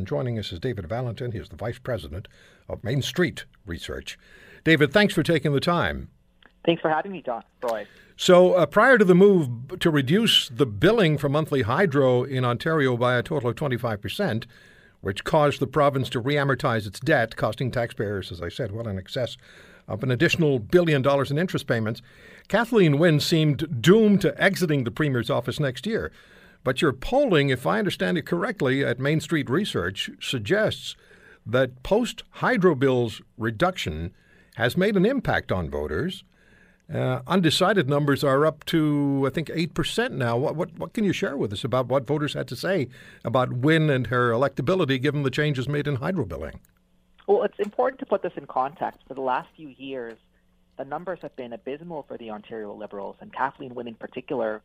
And joining us is David Valentin. He is the Vice President of Mainstreet Research. David, thanks for taking the time. Thanks for having me, John. Roy. So, uh, prior to the move to reduce the billing for monthly hydro in Ontario by a total of 25%, which caused the province to reamortize its debt, costing taxpayers, as I said, well in excess of an additional billion dollars in interest payments, Kathleen Wynne seemed doomed to exiting the Premier's office next year. But your polling, if I understand it correctly, at Mainstreet Research suggests that post hydro bills reduction has made an impact on voters. Uh, undecided numbers are up to, I think, 8% now. What, what, what can you share with us about what voters had to say about Wynne and her electability given the changes made in hydro billing? Well, it's important to put this in context. For the last few years, the numbers have been abysmal for the Ontario Liberals, and Kathleen Wynne in particular.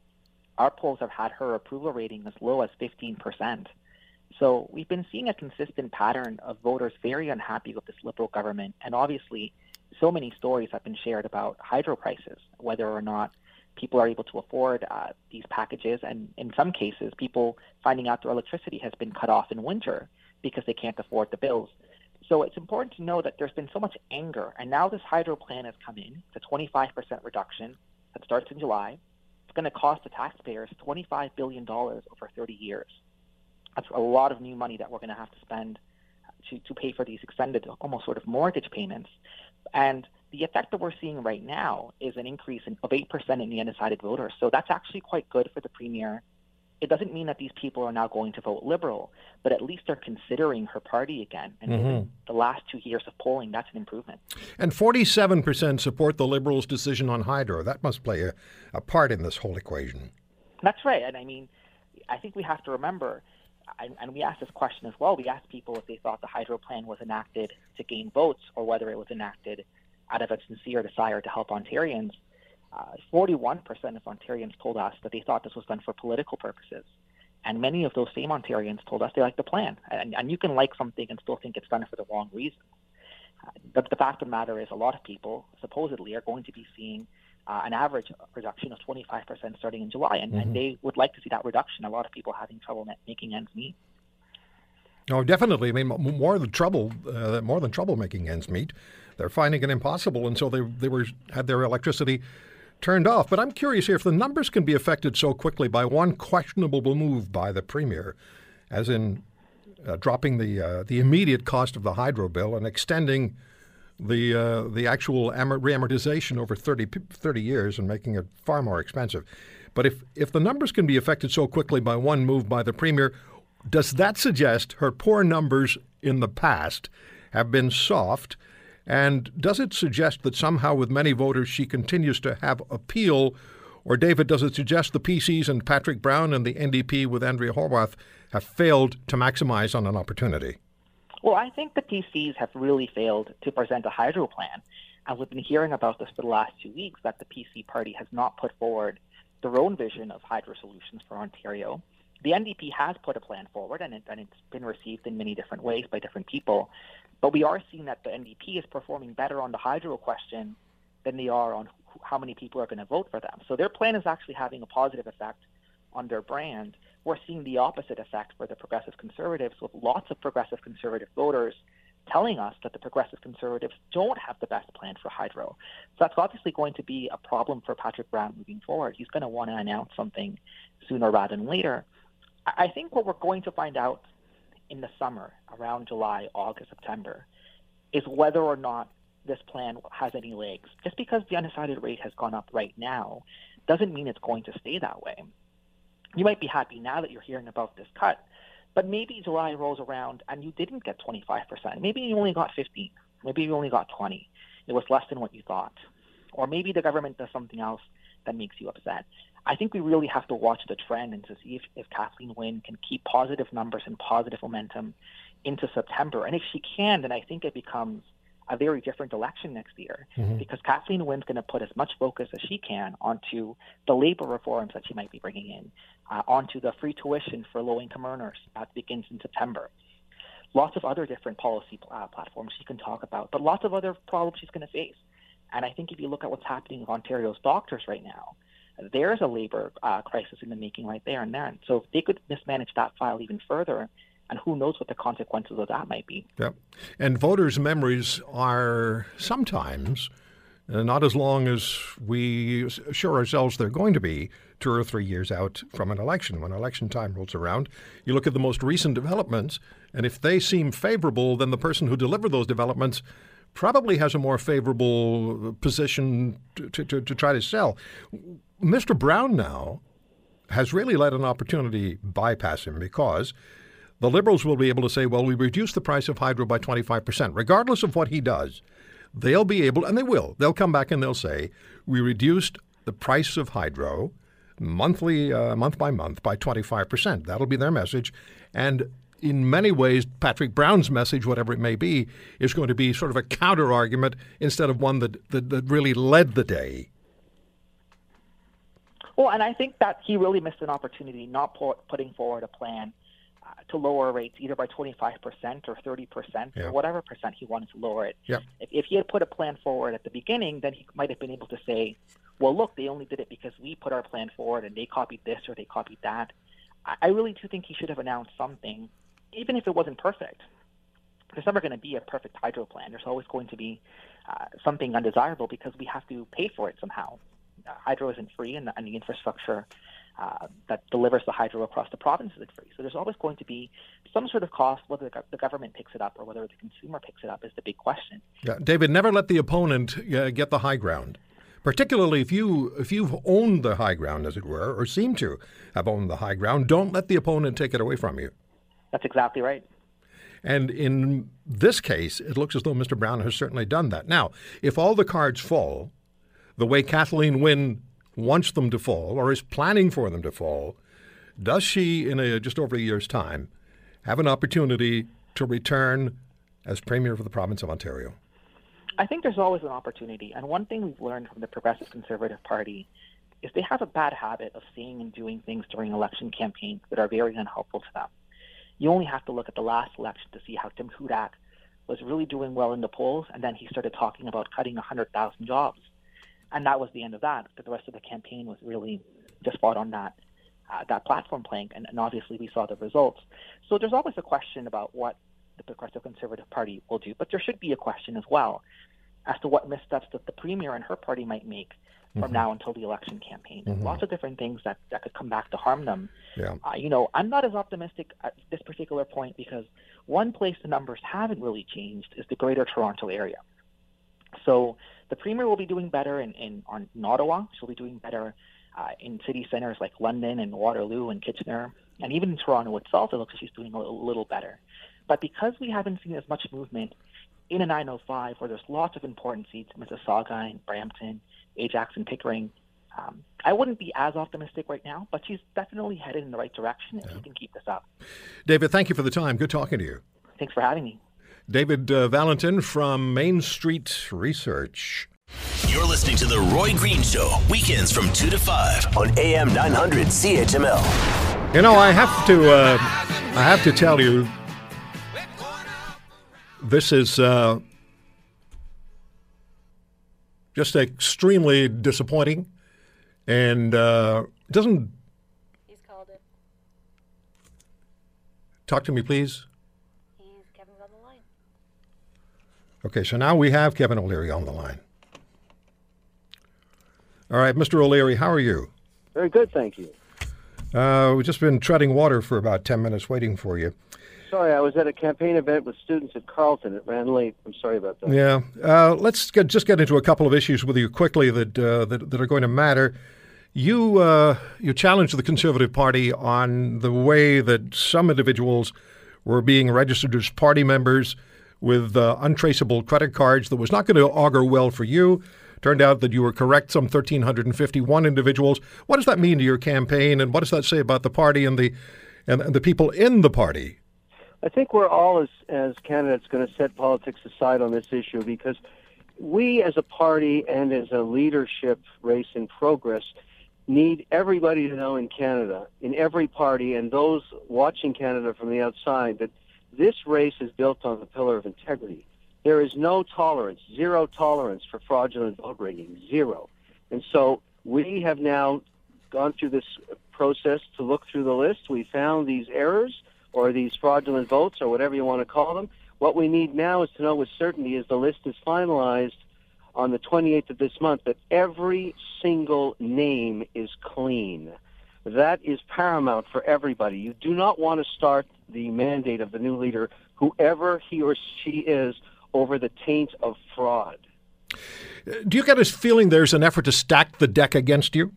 Our polls have had her approval rating as low as 15%. So we've been seeing a consistent pattern of voters very unhappy with this Liberal government, and obviously so many stories have been shared about hydro prices, whether or not people are able to afford uh, these packages, and in some cases, people finding out their electricity has been cut off in winter because they can't afford the bills. So it's important to know that there's been so much anger, and now this hydro plan has come in. A 25% reduction that starts in July. Going to cost the taxpayers $25 billion over 30 years. That's a lot of new money that we're going to have to spend to, to pay for these extended, almost sort of mortgage payments. And the effect that we're seeing right now is an increase in, of 8% in the undecided voters. So that's actually quite good for the premier. It doesn't mean that these people are now going to vote Liberal, but at least they're considering her party again. And mm-hmm. the last two years of polling, that's an improvement. And 47% support the Liberals' decision on hydro. That must play a, a part in this whole equation. That's right. And I mean, I think we have to remember and, and we asked this question as well. We asked people if they thought the hydro plan was enacted to gain votes or whether it was enacted out of a sincere desire to help Ontarians. Uh, 41% of Ontarians told us that they thought this was done for political purposes. And many of those same Ontarians told us they like the plan. And, and you can like something and still think it's done for the wrong reasons. Uh, but the fact of the matter is, a lot of people supposedly are going to be seeing uh, an average reduction of 25% starting in July, and, mm-hmm. and, they would like to see that reduction. A lot of people having trouble making ends meet. Oh, definitely. I mean, more than trouble, uh, more than trouble making ends meet. They're finding it impossible, and so they they were had their electricity turned off. But I'm curious here if the numbers can be affected so quickly by one questionable move by the premier, as in uh, dropping the uh, the immediate cost of the hydro bill and extending the uh, the actual reamortization over 30, 30 years and making it far more expensive. But if if the numbers can be affected so quickly by one move by the premier, does that suggest her poor numbers in the past have been soft? And does it suggest that somehow, with many voters, she continues to have appeal? Or, David, does it suggest the PCs and Patrick Brown and the NDP with Andrea Horwath have failed to maximize on an opportunity? Well, I think the PCs have really failed to present a hydro plan. And we've been hearing about this for the last two weeks that the PC party has not put forward their own vision of hydro solutions for Ontario. The NDP has put a plan forward, and, it, and it's been received in many different ways by different people. But we are seeing that the NDP is performing better on the hydro question than they are on how many people are going to vote for them. So their plan is actually having a positive effect on their brand we're seeing the opposite effect for the progressive conservatives, with lots of progressive conservative voters telling us that the progressive conservatives don't have the best plan for hydro. So that's obviously going to be a problem for Patrick Brown moving forward. He's going to want to announce something sooner rather than later. I think what we're going to find out in the summer, around July, August, September, is whether or not this plan has any legs. Just because the undecided rate has gone up right now doesn't mean it's going to stay that way you might be happy now that you're hearing about this cut, but maybe July rolls around and you didn't get 25%. Maybe you only got 15. Maybe you only got 20. it was less than what you thought. Or maybe the government does something else that makes you upset. I think we really have to watch the trend and to see if, if Kathleen Wynne can keep positive numbers and positive momentum into September. And if she can, then I think it becomes a very different election next year mm-hmm. because Kathleen Wynne's going to put as much focus as she can onto the labor reforms that she might be bringing in, uh, onto the free tuition for low-income earners that begins in September. Lots of other different policy uh, platforms she can talk about, but lots of other problems she's going to face. And I think if you look at what's happening with Ontario's doctors right now, there's a labor uh, crisis in the making right there and then. So if they could mismanage that file even further, and who knows what the consequences of that might be. Yep. And voters' memories are sometimes uh, not as long as we assure ourselves they're going to be two or three years out from an election. When election time rolls around, you look at the most recent developments, and if they seem favorable, then the person who delivered those developments probably has a more favorable position to, to, to try to sell. Mr. Brown now has really let an opportunity bypass him because the Liberals will be able to say, well, we reduced the price of hydro by 25%. Regardless of what he does, they'll be able, and they will, they'll come back and they'll say, we reduced the price of hydro monthly, uh, month by month, by 25%. That'll be their message. And in many ways, Patrick Brown's message, whatever it may be, is going to be sort of a counter argument instead of one that, that, that really led the day. Well, and I think that he really missed an opportunity not put, putting forward a plan uh, to lower rates either by 25% or 30% yeah. or whatever percent he wanted to lower it. Yeah. If, if he had put a plan forward at the beginning, then he might have been able to say, well, look, they only did it because we put our plan forward and they copied this or they copied that. I, I really do think he should have announced something, even if it wasn't perfect. There's never going to be a perfect hydro plan. There's always going to be uh, something undesirable because we have to pay for it somehow. Uh, hydro isn't free, and the, and the infrastructure uh, that delivers the hydro across the province isn't free. So there's always going to be some sort of cost, whether the government picks it up or whether the consumer picks it up is the big question. Yeah, David, never let the opponent uh, get the high ground. Particularly if you if you've owned the high ground, as it were, or seem to have owned the high ground, don't let the opponent take it away from you. That's exactly right. And in this case, it looks as though Mr. Brown has certainly done that. Now, if all the cards fall the way Kathleen Wynne wants them to fall or is planning for them to fall, does she, in a, just over a year's time, have an opportunity to return as Premier of the province of Ontario? I think there's always an opportunity. And one thing we've learned from the Progressive Conservative Party is they have a bad habit of saying and doing things during election campaigns that are very unhelpful to them. You only have to look at the last election to see how Tim Hudak was really doing well in the polls, and then he started talking about cutting 100,000 jobs and that was the end of that. But the rest of the campaign was really just fought on that uh, that platform plank, and, and obviously we saw the results. So there's always a question about what the Progressive Conservative Party will do, but there should be a question as well as to what missteps that the premier and her party might make from mm-hmm. now until the election campaign. Mm-hmm. Lots of different things that, that could come back to harm them. Yeah. Uh, you know, I'm not as optimistic at this particular point because one place the numbers haven't really changed is the Greater Toronto area. So the premier will be doing better in, in, on, in Ottawa. She'll be doing better uh, in city centers like London and Waterloo and Kitchener. And even in Toronto itself, it looks like she's doing a little, little better. But because we haven't seen as much movement in a 905 where there's lots of important seats, Mississauga and Brampton, Ajax and Pickering, um, I wouldn't be as optimistic right now, but she's definitely headed in the right direction if yeah. she can keep this up. David, thank you for the time. Good talking to you. Thanks for having me. David uh, Valentin from Mainstreet Research. You're listening to The Roy Green Show, weekends from 2 to 5 on AM 900 CHML. You know, I have to, uh, I have to tell you, this is uh, just extremely disappointing and uh, doesn't. He's called it. Talk to me, please. He's Kevin's on the line. Okay, so now we have Kevin O'Leary on the line. All right, Mr. O'Leary, how are you? Very good, thank you. Uh, we've just been treading water for about 10 minutes waiting for you. Sorry, I was at a campaign event with students at Carleton. It ran late. I'm sorry about that. Yeah. Uh, let's get, just get into a couple of issues with you quickly that, uh, that, that, are going to matter. You, uh, you challenged the Conservative Party on the way that some individuals were being registered as party members with uh, untraceable credit cards that was not going to augur well for you. Turned out that you were correct, some 1,351 individuals. What does that mean to your campaign, and what does that say about the party and the, and, and the people in the party? I think we're all, as, as candidates, going to set politics aside on this issue because we, as a party and as a leadership race in progress, need everybody to know in Canada, in every party, and those watching Canada from the outside, that this race is built on the pillar of integrity. There is no tolerance, zero tolerance for fraudulent vote rigging, zero. And so we have now gone through this process to look through the list. We found these errors or these fraudulent votes or whatever you want to call them. What we need now is to know with certainty is the list is finalized on the 28th of this month that every single name is clean. That is paramount for everybody. You do not want to start the mandate of the new leader, whoever he or she is, over the taint of fraud. Do you get a feeling there's an effort to stack the deck against you?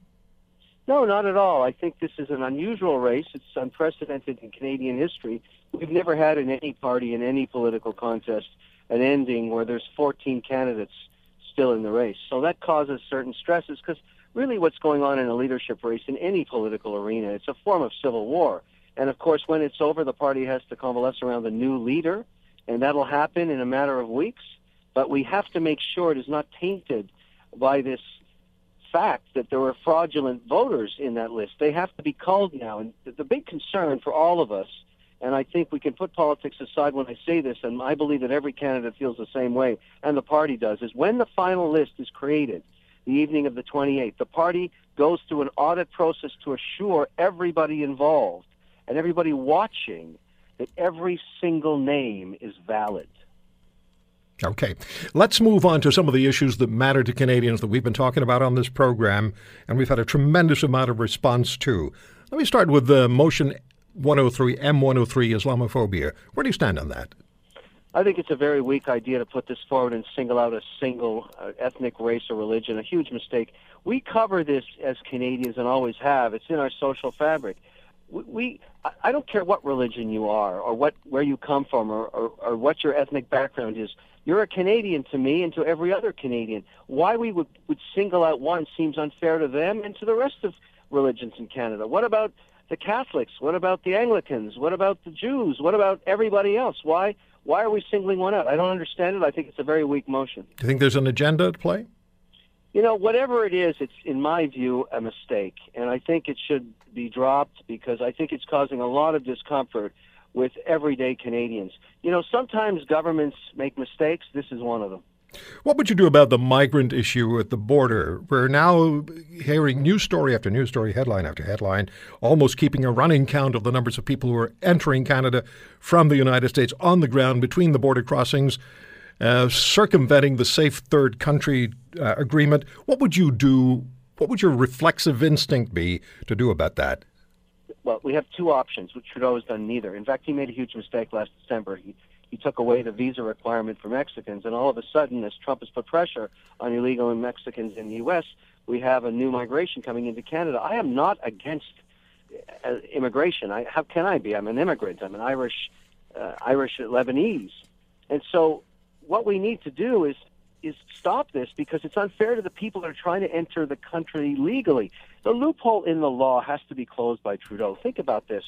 No, not at all. I think this is an unusual race. It's unprecedented in Canadian history. We've never had in any party, in any political contest, an ending where there's 14 candidates still in the race. So that causes certain stresses because really what's going on in a leadership race in any political arena, it's a form of civil war. And of course, when it's over, the party has to coalesce around the new leader and that'll happen in a matter of weeks. But we have to make sure it is not tainted by this fact that there were fraudulent voters in that list. They have to be called now. And the big concern for all of us, and I think we can put politics aside when I say this, and I believe that every candidate feels the same way, and the party does, is when the final list is created, the evening of the 28th, the party goes through an audit process to assure everybody involved and everybody watching that every single name is valid. Okay. Let's move on to some of the issues that matter to Canadians that we've been talking about on this program, and we've had a tremendous amount of response to. Let me start with the motion 103, M103, Islamophobia. Where do you stand on that? I think it's a very weak idea to put this forward and single out a single uh, ethnic race or religion. A huge mistake. We cover this as Canadians and always have. It's in our social fabric we I don't care what religion you are or what where you come from or, or, or what your ethnic background is. You're a Canadian to me and to every other Canadian. Why we would, would single out one seems unfair to them and to the rest of religions in Canada. What about the Catholics? What about the Anglicans? What about the Jews? What about everybody else? Why why are we singling one out? I don't understand it. I think it's a very weak motion. Do you think there's an agenda at play? You know, whatever it is, it's in my view a mistake, and I think it should be dropped because I think it's causing a lot of discomfort with everyday Canadians. You know, sometimes governments make mistakes. This is one of them. What would you do about the migrant issue at the border? We're now hearing news story after news story, headline after headline, almost keeping a running count of the numbers of people who are entering Canada from the United States on the ground between the border crossings uh, circumventing the safe third country uh, agreement. What would you do? What would your reflexive instinct be to do about that? Well, we have two options, which Trudeau has done neither. In fact, he made a huge mistake last December. He, he took away the visa requirement for Mexicans, and all of a sudden, as Trump has put pressure on illegal Mexicans in the U.S., we have a new migration coming into Canada. I am not against uh, immigration. I, how can I be? I'm an immigrant. I'm an Irish, uh, Irish Lebanese, and so what we need to do is is stop this because it's unfair to the people that are trying to enter the country legally. The loophole in the law has to be closed by Trudeau. Think about this.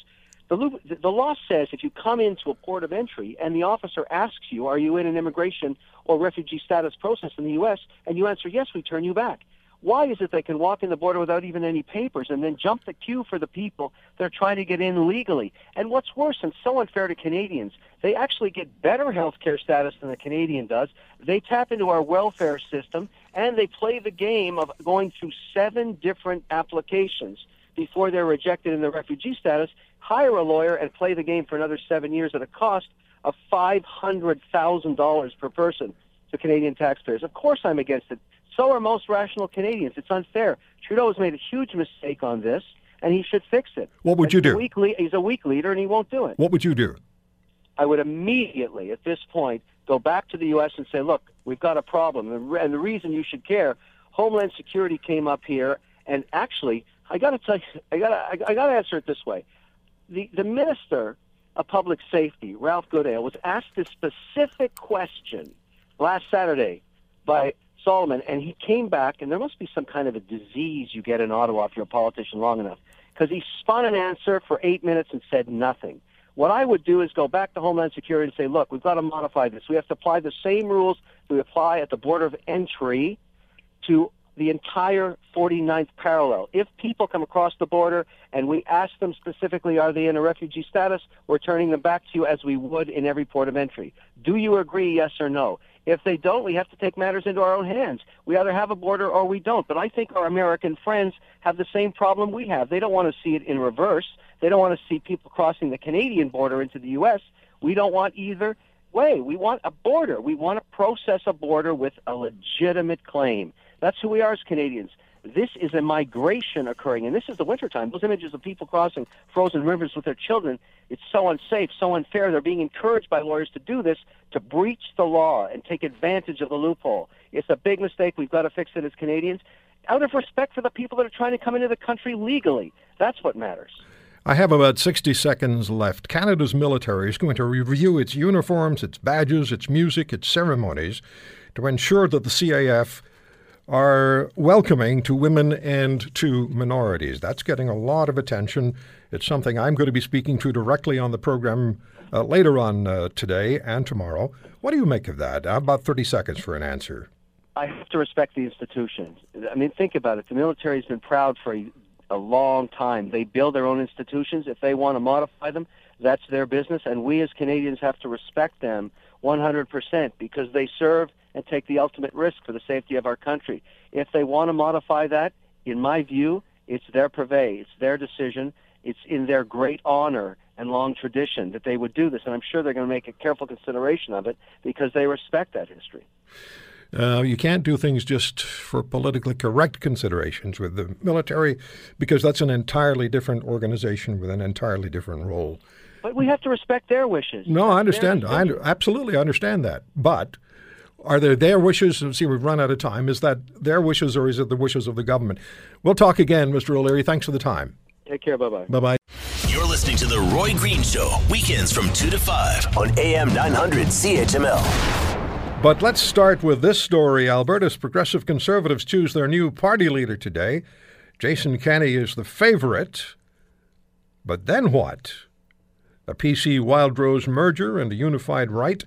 The, loop, the law says if you come into a port of entry and the officer asks you, are you in an immigration or refugee status process in the U.S., and you answer yes, we turn you back. Why is it they can walk in the border without even any papers and then jump the queue for the people that are trying to get in legally? And what's worse and so unfair to Canadians, they actually get better health care status than the Canadian does. They tap into our welfare system and they play the game of going through seven different applications before they're rejected in their refugee status, hire a lawyer and play the game for another seven years at a cost of $500,000 per person to Canadian taxpayers. Of course I'm against it. So are most rational Canadians. It's unfair. Trudeau has made a huge mistake on this, and he should fix it. What would you do? Weak le- he's a weak leader, and he won't do it. What would you do? I would immediately, at this point, go back to the U.S. and say, look, we've got a problem. And the reason you should care, Homeland Security came up here, and actually, I got to tell you, I got I got to answer it this way. The, the minister of Public Safety, Ralph Goodale, was asked a specific question last Saturday by Solomon, and he came back, and there must be some kind of a disease you get in Ottawa if you're a politician long enough, because he spun an answer for eight minutes and said nothing. What I would do is go back to Homeland Security and say, look, we've got to modify this. We have to apply the same rules we apply at the border of entry to the entire 49th parallel. If people come across the border and we ask them specifically, are they in a refugee status, we're turning them back to you as we would in every port of entry. Do you agree, yes or no? If they don't, we have to take matters into our own hands. We either have a border or we don't. But I think our American friends have the same problem we have. They don't want to see it in reverse. They don't want to see people crossing the Canadian border into the U.S. We don't want either way. We want a border. We want to process a border with a legitimate claim. That's who we are as Canadians. This is a migration occurring, and this is the wintertime. Those images of people crossing frozen rivers with their children, it's so unsafe, so unfair. They're being encouraged by lawyers to do this, to breach the law and take advantage of the loophole. It's a big mistake. We've got to fix it as Canadians, out of respect for the people that are trying to come into the country legally. That's what matters. I have about 60 seconds left. Canada's military is going to review its uniforms, its badges, its music, its ceremonies to ensure that the CAF are welcoming to women and to minorities. That's getting a lot of attention. It's something I'm going to be speaking to directly on the program uh, later on uh, today and tomorrow. What do you make of that? About 30 seconds for an answer. I have to respect the institutions. I mean, think about it. The military has been proud for a, a long time. They build their own institutions. If they want to modify them, that's their business. And we as Canadians have to respect them 100% because they serve and take the ultimate risk for the safety of our country. If they want to modify that, in my view, it's their purvey, it's their decision, it's in their great honor and long tradition that they would do this, and I'm sure they're going to make a careful consideration of it because they respect that history. Uh, you can't do things just for politically correct considerations with the military because that's an entirely different organization with an entirely different role. But we have to respect their wishes. No, I understand. I absolutely understand that. But are they their wishes? See, we've run out of time. Is that their wishes or is it the wishes of the government? We'll talk again, Mr. O'Leary. Thanks for the time. Take care. Bye bye. Bye bye. You're listening to The Roy Green Show, weekends from 2 to 5 on AM 900 CHML. But let's start with this story. Alberta's progressive conservatives choose their new party leader today. Jason Kenney is the favorite. But then what? A PC Wildrose merger and a unified right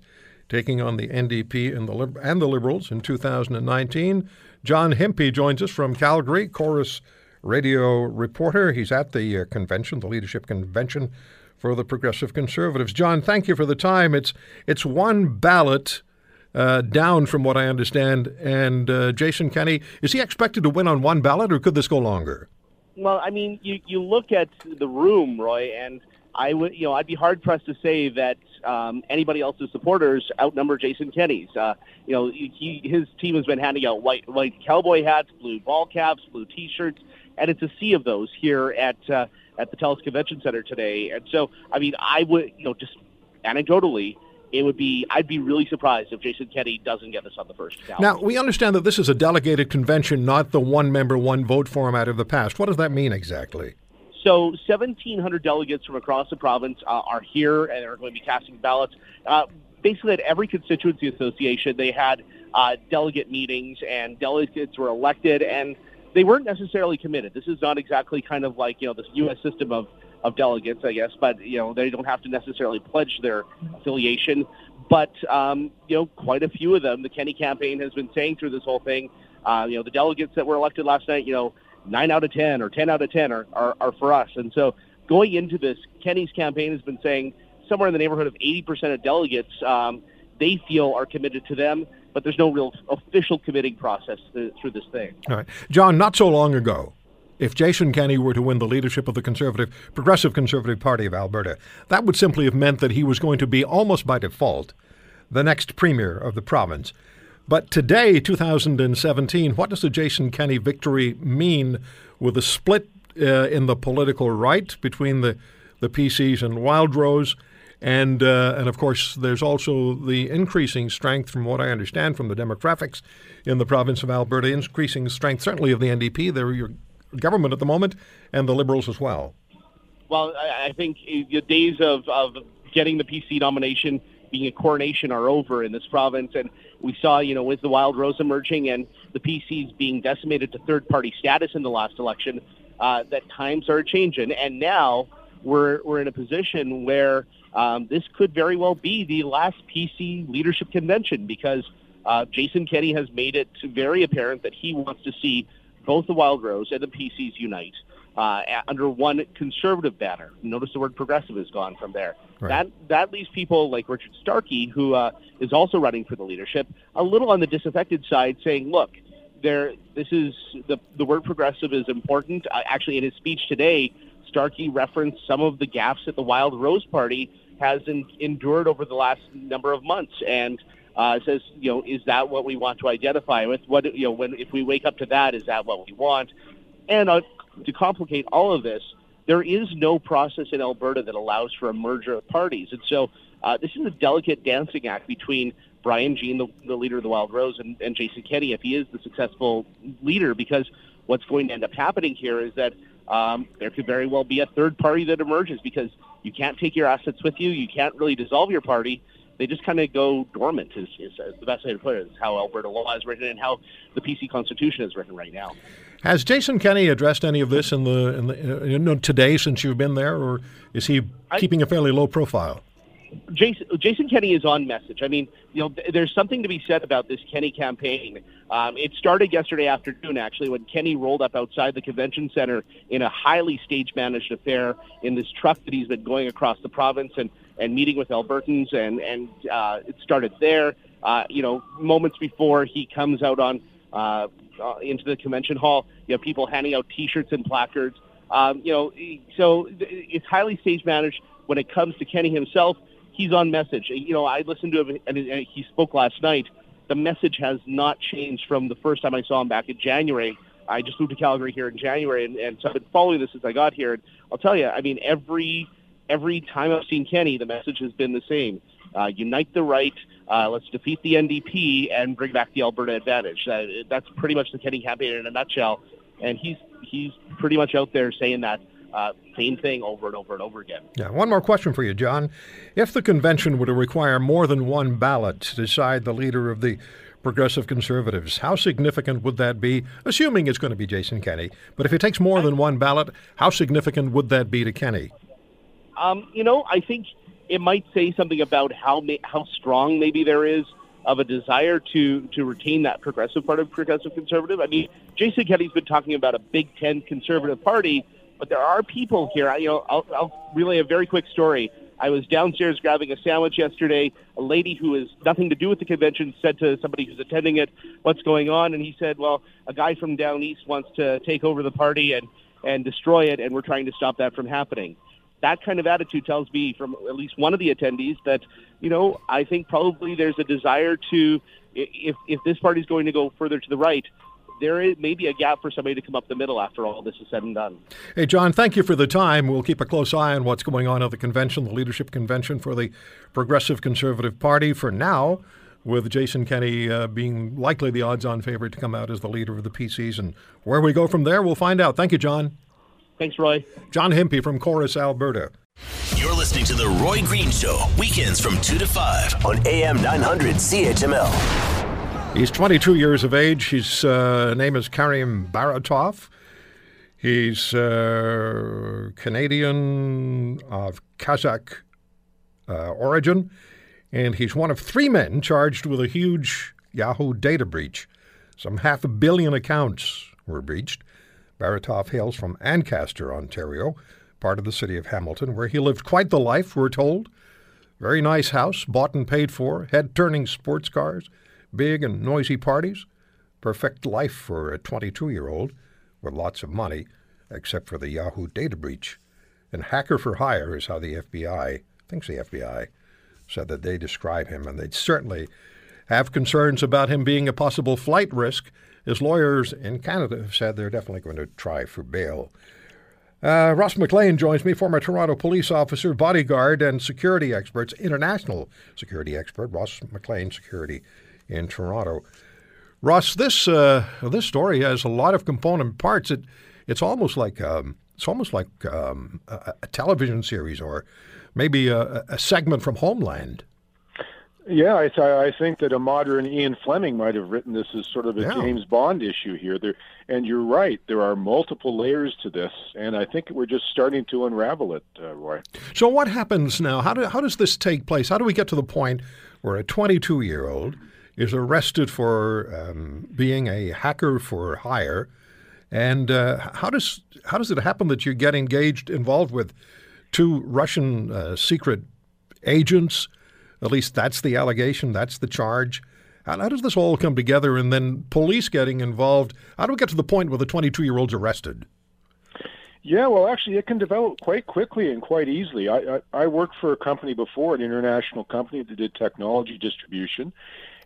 taking on the NDP and the, and the Liberals in 2019. John Himpey joins us from Calgary, Corus radio reporter. He's at the uh, convention, the leadership convention for the Progressive Conservatives. John, thank you for the time. It's it's one ballot uh, down from what I understand, and uh, Jason Kenney is he expected to win on one ballot, or could this go longer? Well, I mean, you you look at the room, Roy, and I would you know I'd be hard pressed to say that um, anybody else's supporters outnumber Jason Kenney's. Uh, you know, he, his team has been handing out white white cowboy hats, blue ball caps, blue T-shirts and it's a sea of those here at uh, at the TELUS Convention Center today. And so, I mean, I would, you know, just anecdotally, it would be I'd be really surprised if Jason Kenney doesn't get this on the first ballot. Now we understand that this is a delegated convention, not the one member, one vote format of the past. What does that mean exactly? So 1,700 delegates from across the province uh, are here and are going to be casting ballots. Uh, basically, at every constituency association, they had uh, delegate meetings, and delegates were elected and they weren't necessarily committed. This is not exactly kind of like you know this U.S. system of of delegates, I guess, but you know they don't have to necessarily pledge their affiliation. But um, you know, quite a few of them, the Kenney campaign has been saying through this whole thing. Uh, you know, the delegates that were elected last night, you know, nine out of ten or ten out of ten are, are, are for us. And so going into this, Kenney's campaign has been saying somewhere in the neighborhood of 80% of delegates um, they feel are committed to them but there's no real official committing process through this thing. All right. John, not so long ago, if Jason Kenney were to win the leadership of the Conservative, Progressive Conservative Party of Alberta, that would simply have meant that he was going to be almost by default the next premier of the province. But today, 2017, what does the Jason Kenney victory mean with a split uh, in the political right between the, the PCs and Wildrose? And, uh, and of course, there's also the increasing strength, from what I understand from the demographics in the province of Alberta, increasing strength certainly of the NDP, they're your government at the moment, and the Liberals as well. Well, I think the days of, of getting the PC nomination being a coronation are over in this province. And we saw, you know, with the Wildrose emerging and the PCs being decimated to third party status in the last election, uh, that times are changing. And now we're, we're in a position where um, this could very well be the last PC leadership convention because uh, Jason Kenney has made it very apparent that he wants to see both the Wildrose and the PCs unite uh, under one conservative banner. Notice the word progressive is gone from there. Right. That that leaves people like Richard Starke, who uh, is also running for the leadership, a little on the disaffected side, saying, "Look, there, this is the the word progressive is important." Uh, actually, in his speech today, Starkey referenced some of the gaffes that the Wildrose Party has in, endured over the last number of months, and uh, says, you know, is that what we want to identify with? What you know, when if we wake up to that, is that what we want? And uh, to complicate all of this, there is no process in Alberta that allows for a merger of parties. And so uh, this is a delicate dancing act between Brian Jean, the, the leader of the Wildrose, and, and Jason Kenney, if he is the successful leader, because what's going to end up happening here is that um, there could very well be a third party that emerges because you can't take your assets with you. You can't really dissolve your party. They just kind of go dormant, is, is, the best way to put it, is how Alberta law is written and how the PC Constitution is written right now. Has Jason Kenney addressed any of this in the, in the you know, today since you've been there, or is he I, keeping a fairly low profile? Jason, Jason Kenney is on message. I mean, you know, th- there's something to be said about this Kenney campaign. Um, it started yesterday afternoon, actually, when Kenney rolled up outside the convention center in a highly stage managed affair in this truck that he's been going across the province and, and meeting with Albertans, and and uh, it started there. Uh, you know, moments before he comes out on uh, uh, into the convention hall. You have people handing out T-shirts and placards. Um, you know, so it's highly stage managed. When it comes to Kenney himself, he's on message. You know, I listened to him and he spoke last night. The message has not changed from the first time I saw him back in January. I just moved to Calgary here in January, and, and so I've been following this since I got here. And I'll tell you, I mean, every every time I've seen Kenney, the message has been the same: uh, unite the right, uh, let's defeat the NDP and bring back the Alberta advantage. Uh, that's pretty much the Kenney campaign in a nutshell. And he's he's pretty much out there saying that uh, same thing over and over and over again. Yeah. One more question for you, John. If the convention were to require more than one ballot to decide the leader of the Progressive Conservatives, how significant would that be? Assuming it's going to be Jason Kenney, but if it takes more than one ballot, how significant would that be to Kenney? Um, you know, I think it might say something about how how strong maybe there is of a desire to to retain that progressive part of progressive conservative. I mean, Jason Kenney's been talking about a big tent conservative party, but there are people here. I, You know, I'll, I'll relay a very quick story. I was downstairs grabbing a sandwich yesterday. A lady who has nothing to do with the convention said to somebody who's attending it, "What's going on?" And he said, "Well, a guy from down east wants to take over the party and and destroy it, and we're trying to stop that from happening." That kind of attitude tells me from at least one of the attendees that, you know, I think probably there's a desire to, if, if this party is going to go further to the right, there is maybe a gap for somebody to come up the middle after all this is said and done. Hey, John, thank you for the time. We'll keep a close eye on what's going on at the convention, the leadership convention for the Progressive Conservative Party. For now, with Jason Kenney uh, being likely the odds on favorite to come out as the leader of the PCs. And where we go from there, we'll find out. Thank you, John. Thanks, Roy. John Hempy from Corus, Alberta. You're listening to The Roy Green Show, weekends from 2 to 5 on AM 900 CHML. He's 22 years of age. His uh, name is Karim Baratov. He's uh, Canadian of Kazakh uh, origin, and he's one of three men charged with a huge Yahoo data breach. Some half a billion accounts were breached. Baratov hails from Ancaster, Ontario, part of the city of Hamilton, where he lived quite the life, we're told. Very nice house, bought and paid for, head turning sports cars, big and noisy parties. Perfect life for a 22 year old with lots of money, except for the Yahoo data breach. And hacker for hire is how the FBI, thinks the FBI, said that they describe him, and they'd certainly have concerns about him being a possible flight risk his lawyers in Canada have said they're definitely going to try for bail. Uh, Ross McLean joins me, former Toronto police officer, bodyguard, and security experts, international security expert, Ross McLean Security in Toronto. Ross, this uh, this story has a lot of component parts. It it's almost like um, it's almost like um, a, a, television series or maybe a, a segment from Homeland. Yeah, I, I think that a modern Ian Fleming might have written this as sort of a Yeah. James Bond issue here. There, and you're right, there are multiple layers to this, and I think we're just starting to unravel it, uh, Roy. So what happens now? How, do, how does this take place? How do we get to the point where a 22 year old is arrested for um, being a hacker for hire? And uh, how does how does it happen that you get engaged, involved with two Russian uh, secret agents? At least that's the allegation. That's the charge. How, how does this all come together? And then police getting involved. How do we get to the point where the 22 year old's arrested? Yeah, well, actually, it can develop quite quickly and quite easily. I, I, I worked for a company before, an international company that did technology distribution,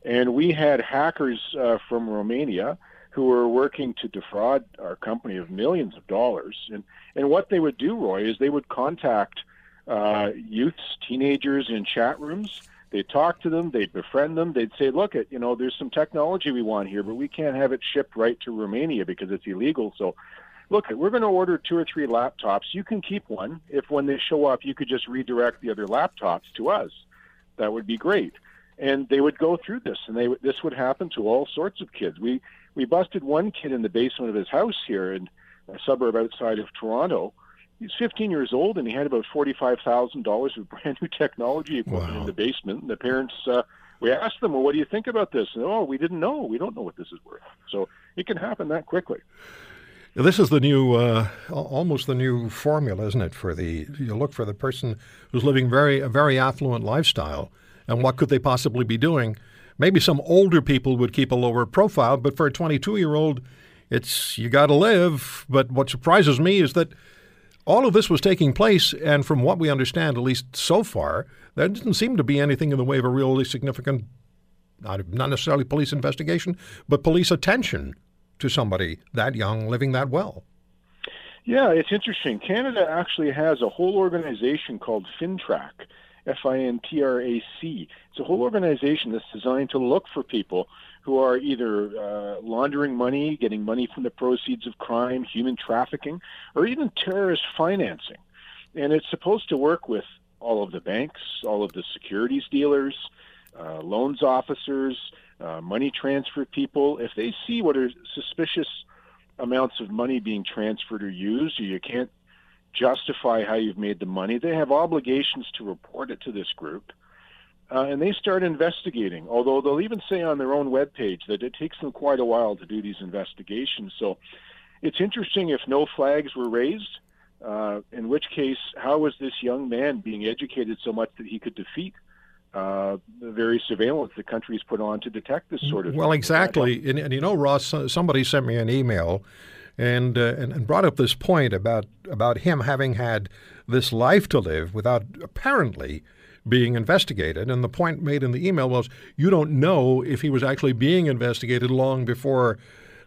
and we had hackers uh, from Romania who were working to defraud our company of millions of dollars. And and what they would do, Roy, is they would contact uh, youths, teenagers in chat rooms. They'd talk to them, they'd befriend them, they'd say, "Look, you know, there's some technology we want here, but we can't have it shipped right to Romania because it's illegal." So look, we're going to order two or three laptops. You can keep one. If when they show up, you could just redirect the other laptops to us. That would be great. And they would go through this, and they this would happen to all sorts of kids. We we busted one kid in the basement of his house here in a suburb outside of Toronto. He's 15 years old, and he had about $45,000 of brand new technology equipment Wow. in the basement. And the parents, uh, we asked them, "Well, what do you think about this?" And oh, we didn't know. We don't know what this is worth. So it can happen that quickly. This is the new, uh, almost the new formula, isn't it? For the you look for the person who's living very a very affluent lifestyle, and what could they possibly be doing? Maybe some older people would keep a lower profile, but for a 22-year-old, it's you got to live. But what surprises me is that all of this was taking place, and from what we understand, at least so far, there didn't seem to be anything in the way of a really significant, not, necessarily police investigation, but police attention to somebody that young living that well. Yeah, it's interesting. Canada actually has a whole organization called FINTRAC, F-I-N-T-R-A-C. It's a whole organization that's designed to look for people who are either uh, laundering money, getting money from the proceeds of crime, human trafficking, or even terrorist financing. And it's supposed to work with all of the banks, all of the securities dealers, uh, loans officers, uh, money transfer people. If they see what are suspicious amounts of money being transferred or used, or you can't justify how you've made the money, they have obligations to report it to this group. Uh, and they start investigating, although they'll even say on their own webpage that it takes them quite a while to do these investigations. So it's interesting if no flags were raised, uh, in which case, how was this young man being educated so much that he could defeat uh, the very surveillance the country's put on to detect this sort of Well, thing? exactly. And, and you know, Ross, somebody sent me an email and, uh, and and brought up this point about about him having had this life to live without apparently being investigated. And the point made in the email was you don't know if he was actually being investigated long before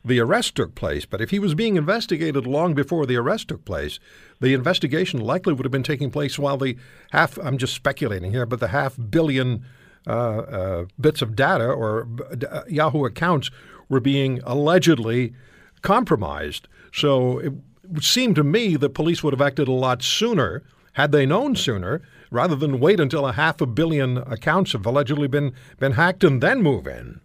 the arrest took place. But if he was being investigated long before the arrest took place, the investigation likely would have been taking place while the half, I'm just speculating here, but the half billion uh, uh, bits of data or uh, Yahoo accounts were being allegedly compromised. So it seemed to me that police would have acted a lot sooner had they known sooner rather than wait until a half a billion accounts have allegedly been, been hacked and then move in.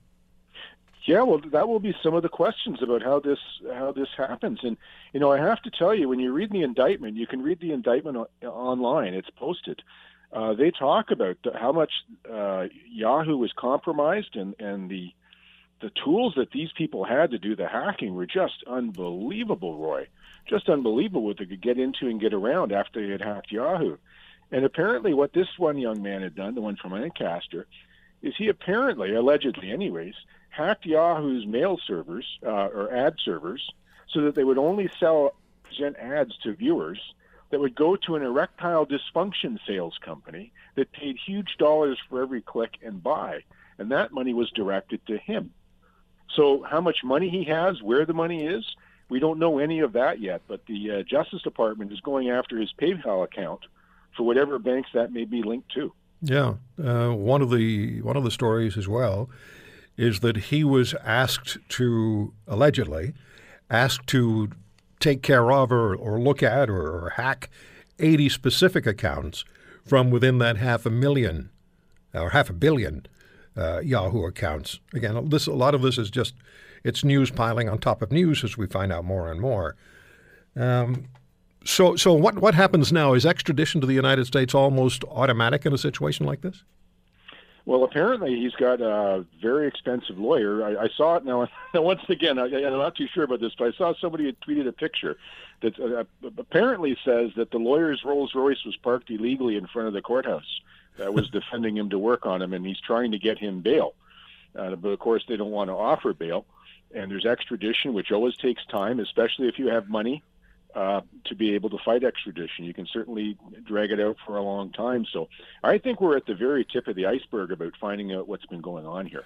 Yeah, well, that will be some of the questions about how this how this happens. And you know, I have to tell you, when you read the indictment, you can read the indictment online. It's posted. Uh, they talk about the, how much uh, Yahoo was compromised, and and the the tools that these people had to do the hacking were just unbelievable, Roy. Just unbelievable what they could get into and get around after they had hacked Yahoo. And apparently, what this one young man had done, the one from Lancaster, is he apparently, allegedly, anyways, hacked Yahoo's mail servers uh, or ad servers so that they would only sell present ads to viewers that would go to an erectile dysfunction sales company that paid huge dollars for every click and buy, and that money was directed to him. So, how much money he has, where the money is, we don't know any of that yet. But the uh, Justice Department is going after his PayPal account for whatever banks that may be linked to. Yeah, uh, one of the one of the stories as well is that he was asked to allegedly asked to take care of or, or look at or, or hack 80 specific accounts from within that half a million or half a billion uh, Yahoo accounts. Again, this a lot of this is just it's news piling on top of news as we find out more and more. Um, so, so what what happens now? Is extradition to the United States almost automatic in a situation like this? Well, apparently he's got a very expensive lawyer. I, I saw it now. Once again, I, am not too sure about this, but I saw somebody had tweeted a picture that uh, apparently says that the lawyer's Rolls Royce was parked illegally in front of the courthouse that was defending him to work on him, and he's trying to get him bail. Uh, but of course, they don't want to offer bail. And there's extradition, which always takes time, especially if you have money uh, to be able to fight extradition. You can certainly drag it out for a long time. So I think we're at the very tip of the iceberg about finding out what's been going on here.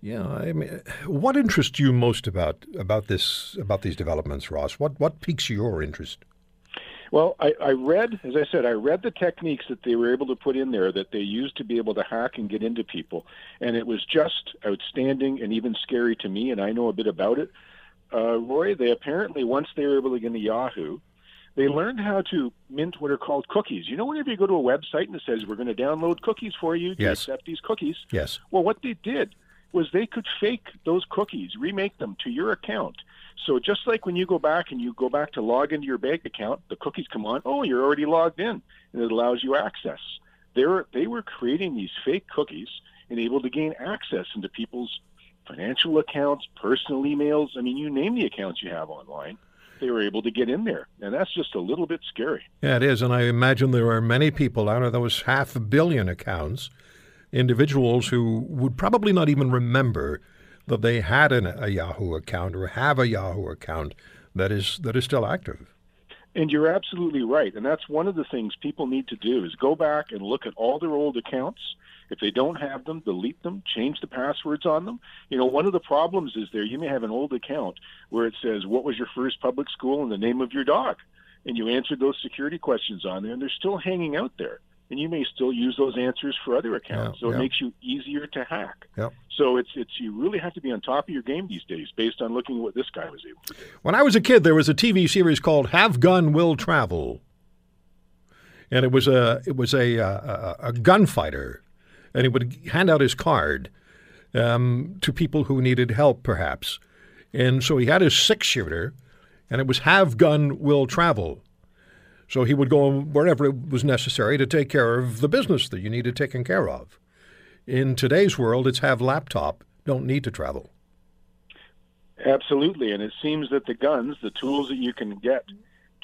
Yeah, I mean, what interests you most about about this about these developments, Ross? What what piques your interest? Well, I, I read, as I said, I read the techniques that they were able to put in there that they used to be able to hack and get into people, and it was just outstanding and even scary to me. And I know a bit about it uh, Roy, they apparently, once they were able to get into Yahoo, they learned how to mint what are called cookies. You know, whenever you go to a website and it says, we're going to download cookies for you, to yes. accept these cookies? Yes. Well, what they did was they could fake those cookies, remake them to your account. So just like when you go back and you go back to log into your bank account, the cookies come on, oh, you're already logged in, and it allows you access. They were, they were creating these fake cookies and able to gain access into people's financial accounts, personal emails. I mean, you name the accounts you have online. They were able to get in there, and that's just a little bit scary. Yeah, it is, and I imagine there are many people out of those half a billion accounts, individuals who would probably not even remember that they had an, a Yahoo account or have a Yahoo account that is that is still active. And you're absolutely right. And that's one of the things people need to do is go back and look at all their old accounts. If they don't have them, delete them, change the passwords on them. You know, one of the problems is there you may have an old account where it says, What was your first public school and the name of your dog? And you answered those security questions on there, and they're still hanging out there and you may still use those answers for other accounts. Yeah, so it makes you easier to hack. Yeah. So it's it's you really have to be on top of your game these days, based on looking at what this guy was able to do. When I was a kid, there was a TV series called Have Gun Will Travel, and it was a it was a a, a gunfighter, and he would hand out his card um, to people who needed help, perhaps, and so he had his six shooter, and it was Have Gun Will Travel. So he would go wherever it was necessary to take care of the business that you needed taken care of. In today's world, it's have laptop, don't need to travel. Absolutely. And it seems that the guns, the tools that you can get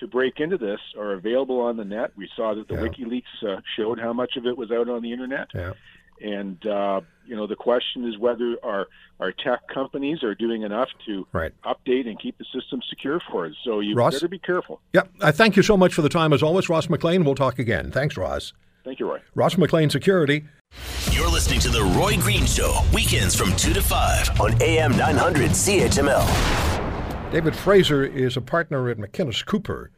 to break into this, are available on the net. We saw that the yeah. WikiLeaks uh, showed how much of it was out on the internet. Yeah. And uh, you know, the question is whether our our tech companies are doing enough to right. update and keep the system secure for us. So you Ross? better be careful. Yep. I thank you so much for the time as always, Ross McLean. We'll talk again. Thanks, Ross. Thank you, Roy. Ross McLean Security. You're listening to the Roy Green Show weekends from two to five on AM 900 CHML. David Fraser is a partner at McInnes Cooper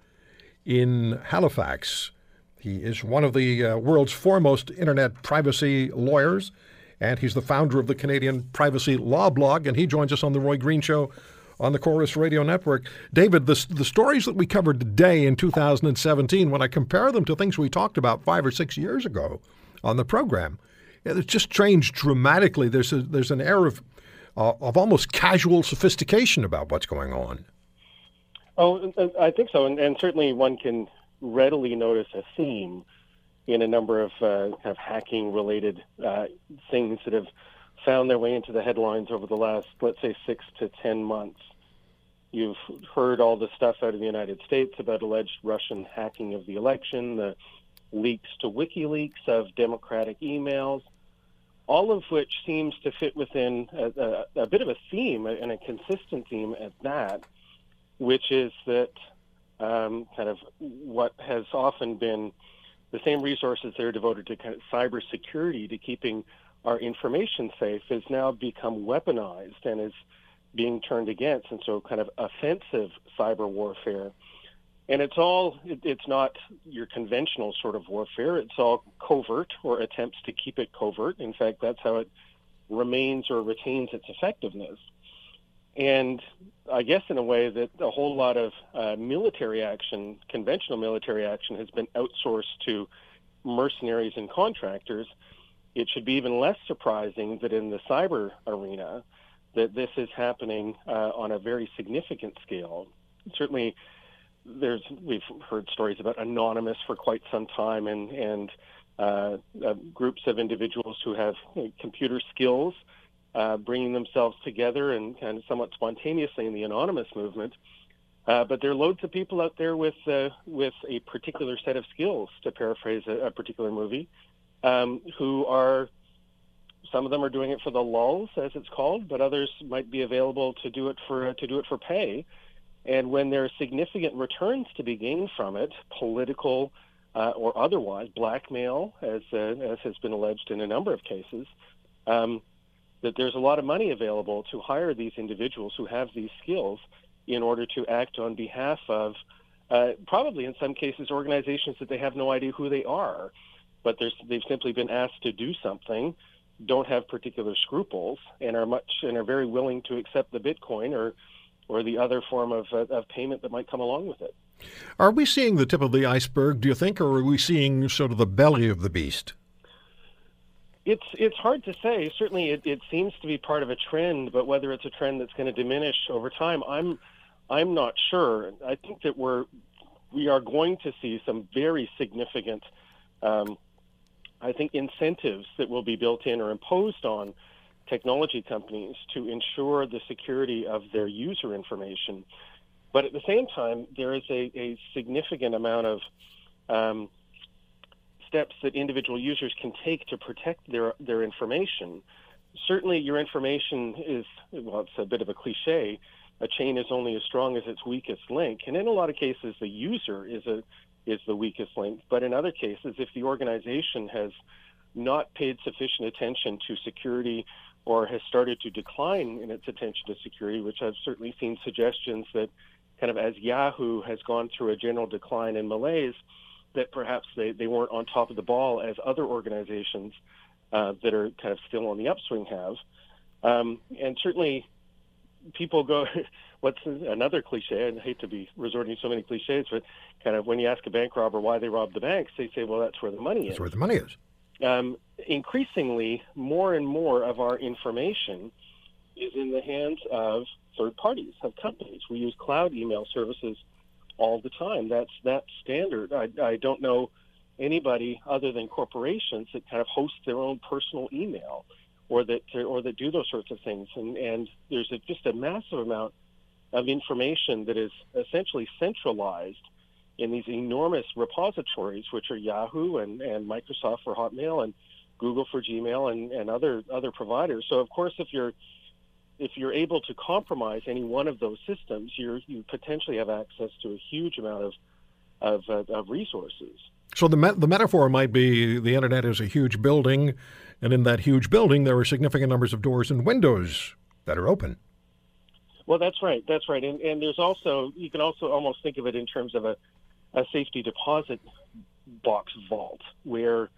in Halifax. He is one of the uh, world's foremost internet privacy lawyers, and he's the founder of the Canadian Privacy Law Blog, and he joins us on the Roy Green Show on the Corus Radio Network. David, the, the stories that we covered today in 2017, when I compare them to things we talked about five or six years ago on the program, it's just changed dramatically. There's a, there's an air of uh, of almost casual sophistication about what's going on. Oh, I think so, and, and certainly one can readily notice a theme in a number of uh, kind of hacking related uh, things that have found their way into the headlines over the last, let's say, six to ten months. You've heard all the stuff out of the United States about alleged Russian hacking of the election, the leaks to WikiLeaks of Democratic emails, all of which seems to fit within a, a, a bit of a theme and a consistent theme at that, which is that um, kind of what has often been the same resources that are devoted to kind of cybersecurity to keeping our information safe has now become weaponized and is being turned against, and so kind of offensive cyber warfare. And it's all, it, it's not your conventional sort of warfare. It's all covert or attempts to keep it covert. In fact, that's how it remains or retains its effectiveness and I guess in a way that a whole lot of uh, military action, conventional military action, has been outsourced to mercenaries and contractors, it should be even less surprising that in the cyber arena, that this is happening uh, on a very significant scale. Certainly, there's we've heard stories about anonymous for quite some time, and and uh, uh, groups of individuals who have you know, computer skills uh, bringing themselves together and kind of somewhat spontaneously in the anonymous movement. Uh, but there are loads of people out there with uh, with a particular set of skills, to paraphrase a, a particular movie, um, who are some of them are doing it for the lulls, as it's called, but others might be available to do it for to do it for pay. And when there are significant returns to be gained from it, political uh, or otherwise, blackmail, as uh, as has been alleged in a number of cases, um, that there's a lot of money available to hire these individuals who have these skills in order to act on behalf of uh, probably in some cases organizations that they have no idea who they are, but they've simply been asked to do something, don't have particular scruples, and are much and are very willing to accept the Bitcoin or or the other form of, uh, of payment that might come along with it. Are we seeing the tip of the iceberg, do you think, or are we seeing sort of the belly of the beast? It's it's hard to say. Certainly, it, it seems to be part of a trend, but whether it's a trend that's going to diminish over time, I'm I'm not sure. I think that we're we are going to see some very significant, um, I think, incentives that will be built in or imposed on technology companies to ensure the security of their user information. But at the same time, there is a, a significant amount of um, steps that individual users can take to protect their, their information. Certainly, your information is, well, it's a bit of a cliche. A chain is only as strong as its weakest link. And in a lot of cases, the user is, a, is the weakest link. But in other cases, if the organization has not paid sufficient attention to security or has started to decline in its attention to security, which I've certainly seen suggestions that kind of as Yahoo has gone through a general decline in malaise, that perhaps they, they weren't on top of the ball as other organizations uh, that are kind of still on the upswing have. Um, and certainly people go, what's another cliche? I hate to be resorting to so many cliches, but kind of when you ask a bank robber why they robbed the banks, they say, well, that's where the money that's is. That's where the money is um, increasingly, more and more of our information is in the hands of third parties, of companies. We use cloud email services all the time. That's that standard. I, I don't know anybody other than corporations that kind of host their own personal email or that or that do those sorts of things. And and there's a, just a massive amount of information that is essentially centralized in these enormous repositories, which are Yahoo and, and Microsoft for Hotmail and Google for Gmail and, and other other providers. So of course, if you're if you're able to compromise any one of those systems, you you potentially have access to a huge amount of of, uh, of resources. So the me- the metaphor might be the internet is a huge building, and in that huge building there are significant numbers of doors and windows that are open. Well, that's right. That's right. And, and there's also you can also almost think of it in terms of a a safety deposit box vault where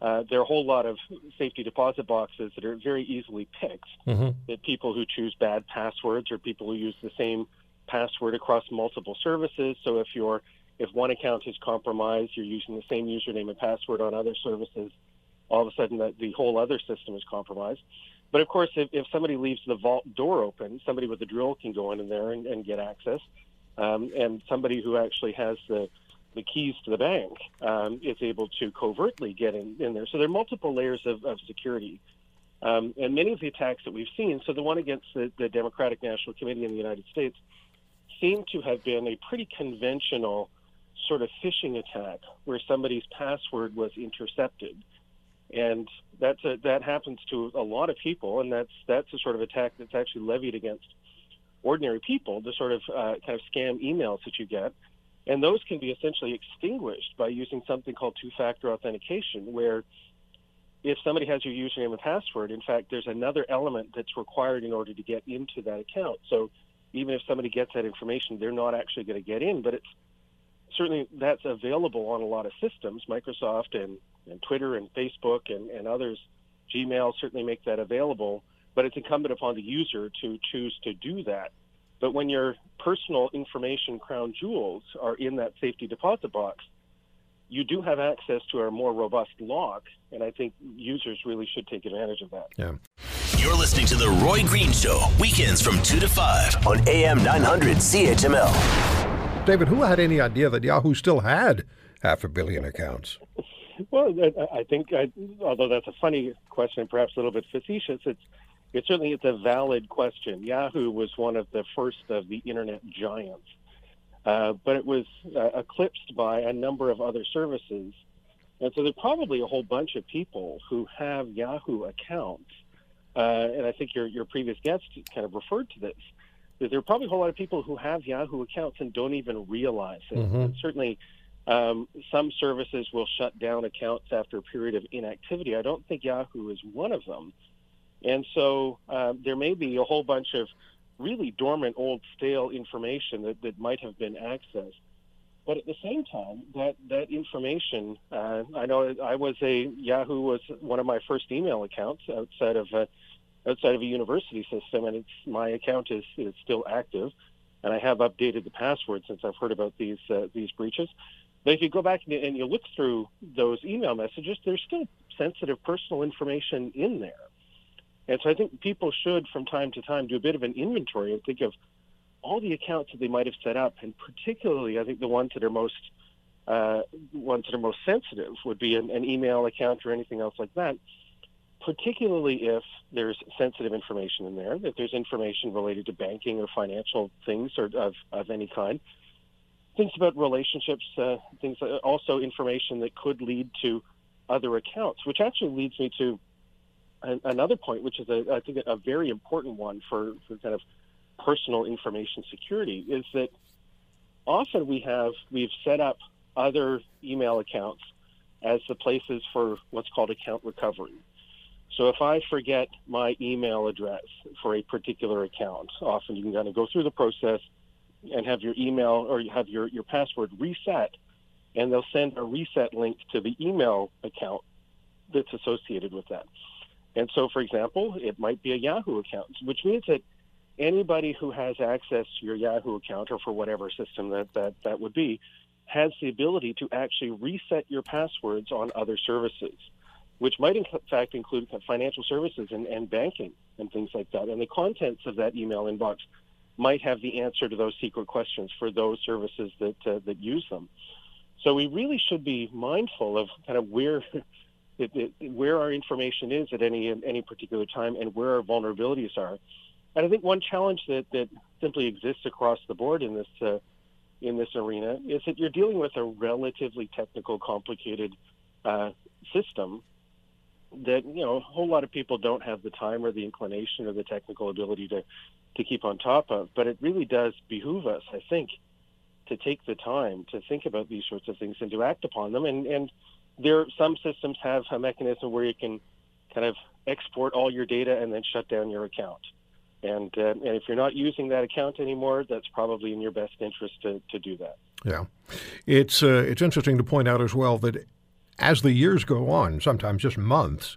uh, there are a whole lot of safety deposit boxes that are very easily picked. Mm-hmm. That people who choose bad passwords or people who use the same password across multiple services. So if your if one account is compromised, you're using the same username and password on other services. All of a sudden, the, the whole other system is compromised. But of course, if, if somebody leaves the vault door open, somebody with a drill can go in there and, and get access um, and somebody who actually has the the keys to the bank um, is able to covertly get in, in there. So there are multiple layers of, of security. Um, and many of the attacks that we've seen, so the one against the, the Democratic National Committee in the United States, seem to have been a pretty conventional sort of phishing attack where somebody's password was intercepted. And that's a, that happens to a lot of people, and that's that's a sort of attack that's actually levied against ordinary people, the sort of uh, kind of scam emails that you get. And those can be essentially extinguished by using something called two factor authentication, where if somebody has your username and password, in fact, there's another element that's required in order to get into that account. So even if somebody gets that information, they're not actually going to get in, but it's certainly that's available on a lot of systems. Microsoft and, and Twitter and Facebook and, and others, Gmail certainly make that available but it's incumbent upon the user to choose to do that. But when your personal information crown jewels are in that safety deposit box, you do have access to our more robust lock, and I think users really should take advantage of that. Yeah. You're listening to The Roy Green Show, weekends from 2 to 5 on AM 900 CHML. David, who had any idea that Yahoo still had half a billion accounts? Well, I think, I, although that's a funny question, perhaps a little bit facetious, it's it certainly it's a valid question. Yahoo was one of the first of the internet giants, uh, but it was uh, eclipsed by a number of other services, and so there's probably a whole bunch of people who have Yahoo accounts, uh, and I think your your previous guest kind of referred to this. That there are probably a whole lot of people who have Yahoo accounts and don't even realize it. Mm-hmm. certainly, um, some services will shut down accounts after a period of inactivity. I don't think Yahoo is one of them. And so uh, there may be a whole bunch of really dormant, old, stale information that, that might have been accessed. But at the same time, that that information, uh, I know I was a Yahoo was one of my first email accounts outside of a, outside of a university system, and it's my account is is still active, and I have updated the password since I've heard about these uh, these breaches. But if you go back and you look through those email messages, there's still sensitive personal information in there. And so I think people should, from time to time, do a bit of an inventory and think of all the accounts that they might have set up, and particularly, I think the ones that are most uh, ones that are most sensitive would be an, an email account or anything else like that. Particularly if there's sensitive information in there, if there's information related to banking or financial things or of, of any kind, things about relationships, uh, things uh, also information that could lead to other accounts, which actually leads me to an, another point, which is a, I think a very important one for, for kind of personal information security, is that often we have we've set up other email accounts as the places for what's called account recovery. So if I forget my email address for a particular account, often you can kind of go through the process and have your email or you have your, your password reset, and they'll send a reset link to the email account that's associated with that. And so, for example, it might be a Yahoo account, which means that anybody who has access to your Yahoo account or for whatever system that, that, that would be has the ability to actually reset your passwords on other services, which might in fact include financial services and, and banking and things like that. And the contents of that email inbox might have the answer to those secret questions for those services that uh, that use them. So we really should be mindful of kind of where it, it, where our information is at any any particular time and where our vulnerabilities are. And I think one challenge that, that simply exists across the board in this uh, in this arena is that you're dealing with a relatively technical, complicated uh, system that you know a whole lot of people don't have the time or the inclination or the technical ability to to keep on top of. But it really does behoove us, I think, to take the time to think about these sorts of things and to act upon them. And and there some systems have a mechanism where you can kind of export all your data and then shut down your account. And uh, and if you're not using that account anymore, that's probably in your best interest to, to do that. Yeah, it's uh, it's interesting to point out as well that as the years go on, sometimes just months,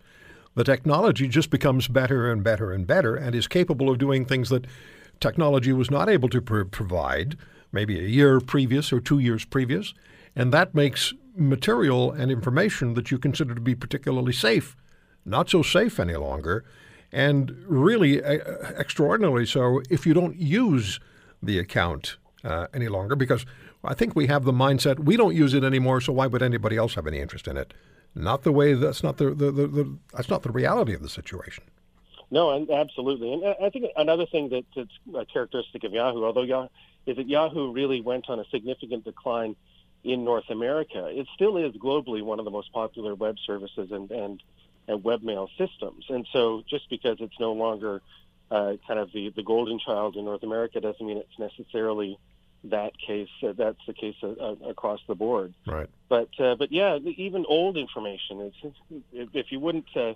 the technology just becomes better and better and better and is capable of doing things that technology was not able to pr- provide maybe a year previous or two years previous. And that makes material and information that you consider to be particularly safe not so safe any longer. And really, uh, extraordinarily so, if you don't use the account uh, any longer, because I think we have the mindset we don't use it anymore, so why would anybody else have any interest in it? Not the way. That's not the, the, the, the that's not the reality of the situation. No, and absolutely. And I think another thing that, that's a characteristic of Yahoo, although Yahoo, is that Yahoo really went on a significant decline in North America. It still is globally one of the most popular web services and and, and webmail systems. And so, just because it's no longer uh, kind of the, the golden child in North America doesn't mean it's necessarily that case. Uh, that's the case uh, uh, across the board. Right. But uh, but yeah, even old information. It's, if you wouldn't uh,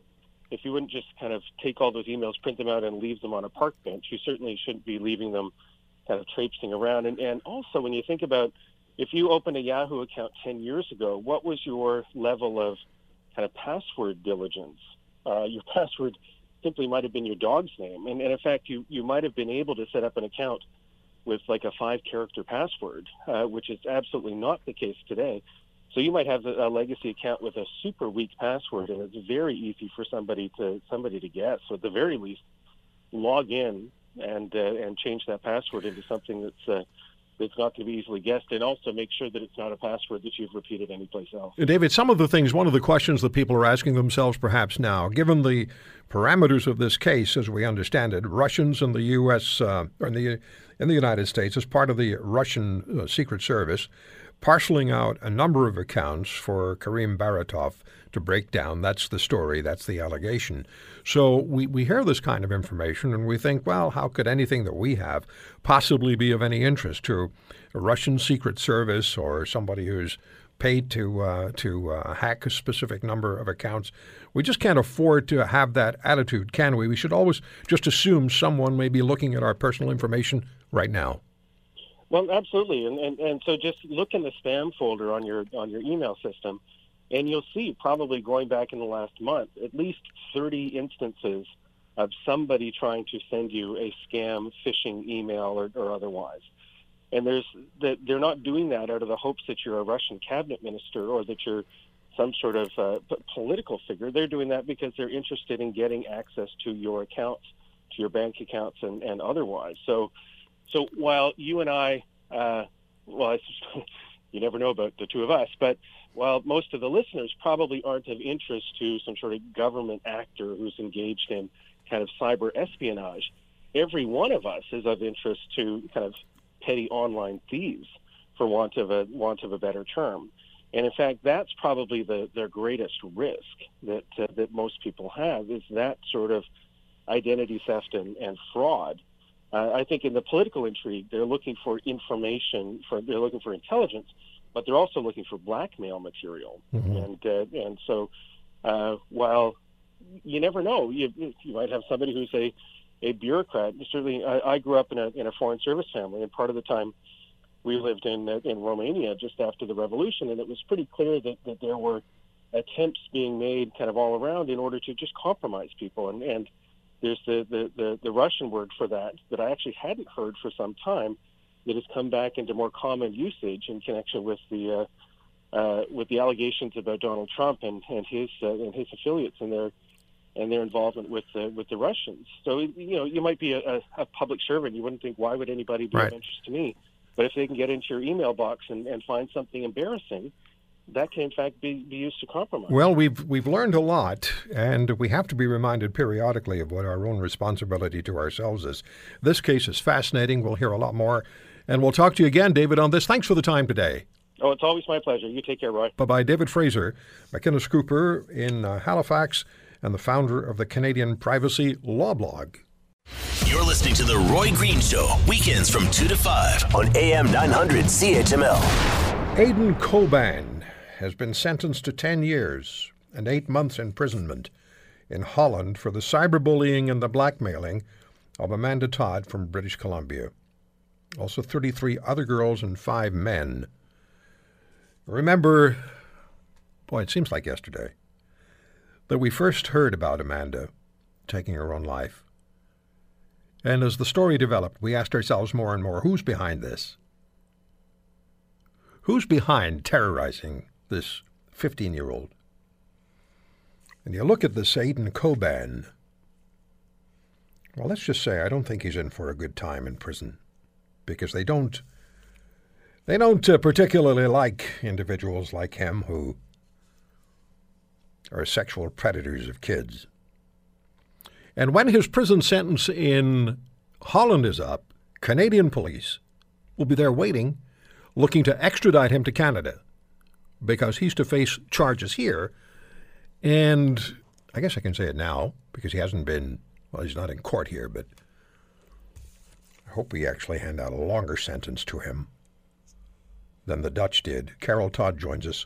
if you wouldn't just kind of take all those emails, print them out, and leave them on a park bench, you certainly shouldn't be leaving them kind of traipsing around. And and also when you think about if you opened a Yahoo account 10 years ago, what was your level of kind of password diligence? Uh, your password simply might have been your dog's name. And, and in fact, you, you might have been able to set up an account with like a five character password, uh, which is absolutely not the case today. So you might have a, a legacy account with a super weak password, and it's very easy for somebody to somebody to guess. So at the very least, log in and uh, and change that password into something that's uh, that's not to be easily guessed, and also make sure that it's not a password that you've repeated anyplace else. David, some of the things, one of the questions that people are asking themselves perhaps now, given the parameters of this case, as we understand it, Russians in the U.S. Uh, in the in the United States, as part of the Russian uh, Secret Service, parceling out a number of accounts for Karim Baratov to break down. That's the story, that's the allegation. So we, we hear this kind of information and we think, well, how could anything that we have possibly be of any interest to a Russian Secret Service or somebody who's paid to uh, to uh, hack a specific number of accounts. We just can't afford to have that attitude, can we? We should always just assume someone may be looking at our personal information right now. Well, absolutely, and, and and so just look in the spam folder on your on your email system, and you'll see probably going back in the last month at least 30 instances of somebody trying to send you a scam phishing email or, or otherwise. And there's that they're not doing that out of the hopes that you're a Russian cabinet minister or that you're some sort of uh, political figure. They're doing that because they're interested in getting access to your accounts, to your bank accounts, and, and otherwise. So so while you and I, uh, well, you never know about the two of us, but while most of the listeners probably aren't of interest to some sort of government actor who's engaged in kind of cyber espionage, every one of us is of interest to kind of petty online thieves, for want of a want of a better term. And in fact, that's probably the their greatest risk that uh, that most people have is that sort of identity theft and, and fraud uh, I think in the political intrigue, they're looking for information, for they're looking for intelligence, but they're also looking for blackmail material. Mm-hmm. And uh, and so, uh, while you never know, you you might have somebody who's a a bureaucrat. Certainly, I, I grew up in a in a foreign service family, and part of the time we lived in uh, in Romania just after the revolution, and it was pretty clear that that there were attempts being made kind of all around in order to just compromise people and and there's the, the, the, the Russian word for that that I actually hadn't heard for some time that has come back into more common usage in connection with the uh, uh, with the allegations about Donald Trump and, and his uh, and his affiliates and their and their involvement with the with the Russians. So you know you might be a, a public servant. You wouldn't think why would anybody be right. of interest to me, but if they can get into your email box and, and find something embarrassing, that can in fact be, be used to compromise. Well, we've we've learned a lot, and we have to be reminded periodically of what our own responsibility to ourselves is. This case is fascinating. We'll hear a lot more, and we'll talk to you again, David, on this. Thanks for the time today. Oh, it's always my pleasure. You take care, Roy. Bye bye, David Fraser, McInnes Cooper in uh, Halifax, and the founder of the Canadian Privacy Law Blog. You're listening to The Roy Green Show, weekends from 2 to 5 on AM 900 CHML. Aydin Coban has been sentenced to 10 years and eight months imprisonment in Holland for the cyberbullying and the blackmailing of Amanda Todd from British Columbia. Also, 33 other girls and five men. Remember, boy, it seems like yesterday, that we first heard about Amanda taking her own life. And as the story developed, we asked ourselves more and more who's behind this? Who's behind terrorizing this 15 year old. And you look at this Aydin Coban. Well, let's just say I don't think he's in for a good time in prison because they don't they don't uh, particularly like individuals like him who are sexual predators of kids. And when his prison sentence in Holland is up, Canadian police will be there waiting, looking to extradite him to Canada because he's to face charges here. And I guess I can say it now because he hasn't been, well, he's not in court here, but I hope we actually hand out a longer sentence to him than the Dutch did. Carol Todd joins us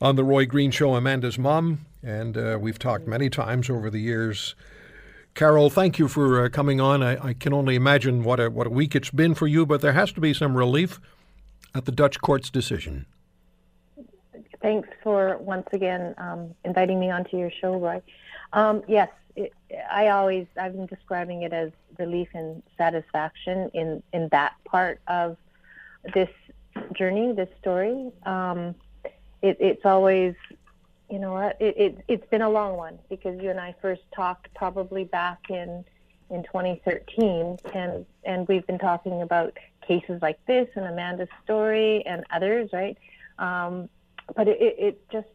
on The Roy Green Show, Amanda's mom, and uh, we've talked many times over the years. Carol, thank you for uh, coming on. I, I, can only imagine what a, what a week it's been for you, but there has to be some relief at the Dutch court's decision thanks for once again um, inviting me onto your show, Roy. Um, yes, it, I always I've been describing it as relief and satisfaction in in that part of this journey, this story. Um, it, it's always, you know what, it, it, it's been a long one because you and I first talked probably back in in 2013, and and we've been talking about cases like this and Amanda's story and others, right? Um, but it, it, it, just,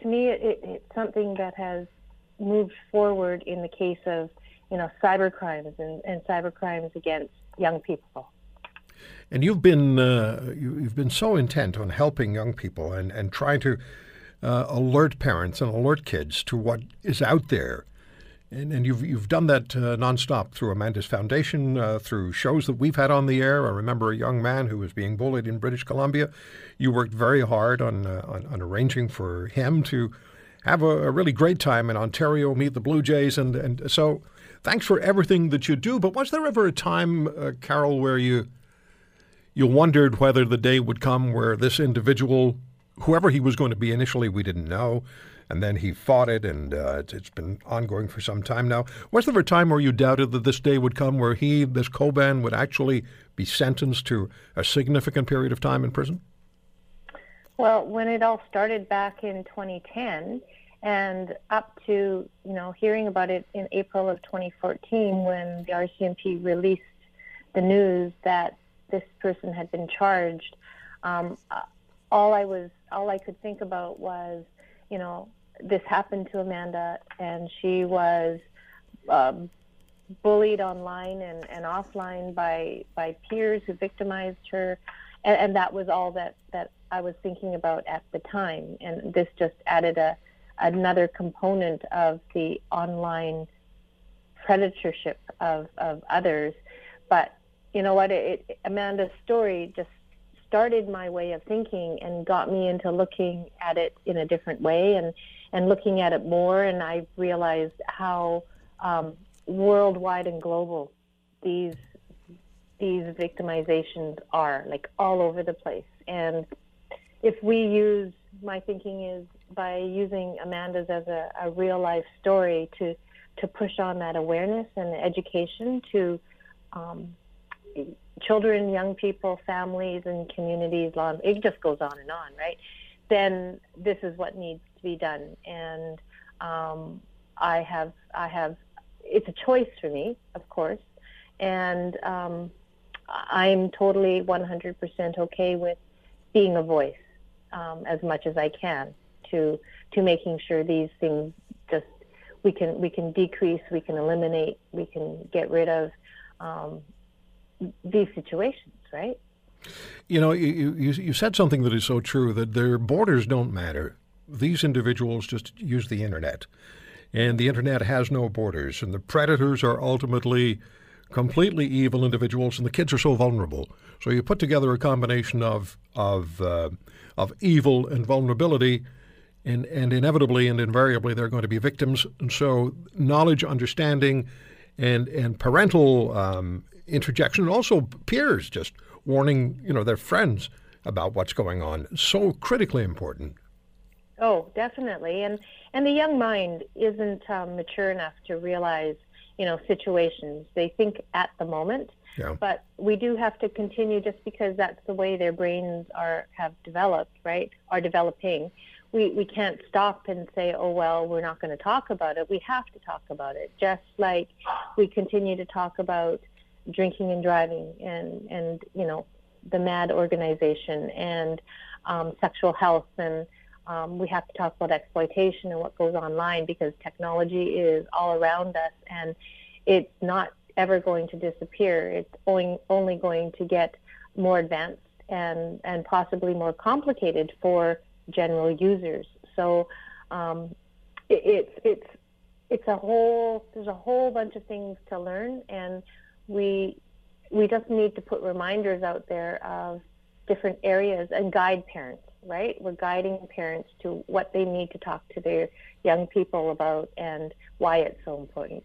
to me, it, it's something that has moved forward in the case of, you know, cyber crimes and, and cyber crimes against young people. And you've been uh, you, have been so intent on helping young people and and trying to uh, alert parents and alert kids to what is out there. And, and you've you've done that uh, nonstop through Amanda's Foundation, uh, through shows that we've had on the air. I remember a young man who was being bullied in British Columbia. You worked very hard on uh, on, on, arranging for him to have a, a, really great time in Ontario, meet the Blue Jays, and and so thanks for everything that you do. But was there ever a time, uh, Carol, where you you wondered whether the day would come where this individual, whoever he was going to be initially, we didn't know, and then he fought it, and uh, it's been ongoing for some time now. Was there a time where you doubted that this day would come where he, this Coban, would actually be sentenced to a significant period of time in prison? Well, when it all started back in 2010, and up to you know hearing about it in April of 2014, when the RCMP released the news that this person had been charged, um, all I was all I could think about was, you know, this happened to Amanda, and she was um, bullied online and, and offline by by peers who victimized her, and, and that was all that that I was thinking about at the time. And this just added a another component of the online predatorship of, of others. But you know what? It, it, Amanda's story just started my way of thinking and got me into looking at it in a different way and and looking at it more. And I realized how um, worldwide and global these these victimizations are, like all over the place. And if we use, my thinking is by using Amanda's as a, a real life story to to push on that awareness and education to um, children, young people, families, and communities. It just goes on and on, right? Then this is what needs to be done, and um, I have, I have, it's a choice for me, of course, and um, I'm totally 100% okay with being a voice um, as much as I can to to making sure these things just we can we can decrease, we can eliminate, we can get rid of um, these situations, right? You know, you, you, you said something that is so true that their borders don't matter. These individuals just use the internet, and the internet has no borders, and the predators are ultimately completely evil individuals, and the kids are so vulnerable. So you put together a combination of of uh, of evil and vulnerability, and and inevitably and invariably they're going to be victims. And so knowledge, understanding, and and parental um, interjection, and also peers just warning, you know, their friends about what's going on. So critically important. Oh, definitely, and and the young mind isn't um, mature enough to realize, you know, situations. They think at the moment, yeah. but we do have to continue just because that's the way their brains are have developed, right? Are developing. We we can't stop and say, oh well, we're not going to talk about it. We have to talk about it, just like we continue to talk about drinking and driving and and you know the MADD organization and um, sexual health and um, we have to talk about exploitation and what goes online because technology is all around us and it's not ever going to disappear. It's only only going to get more advanced and and possibly more complicated for general users. So um, it, it's it's it's a whole there's a whole bunch of things to learn and we we just need to put reminders out there of different areas and guide parents right? We're guiding parents to what they need to talk to their young people about and why it's so important.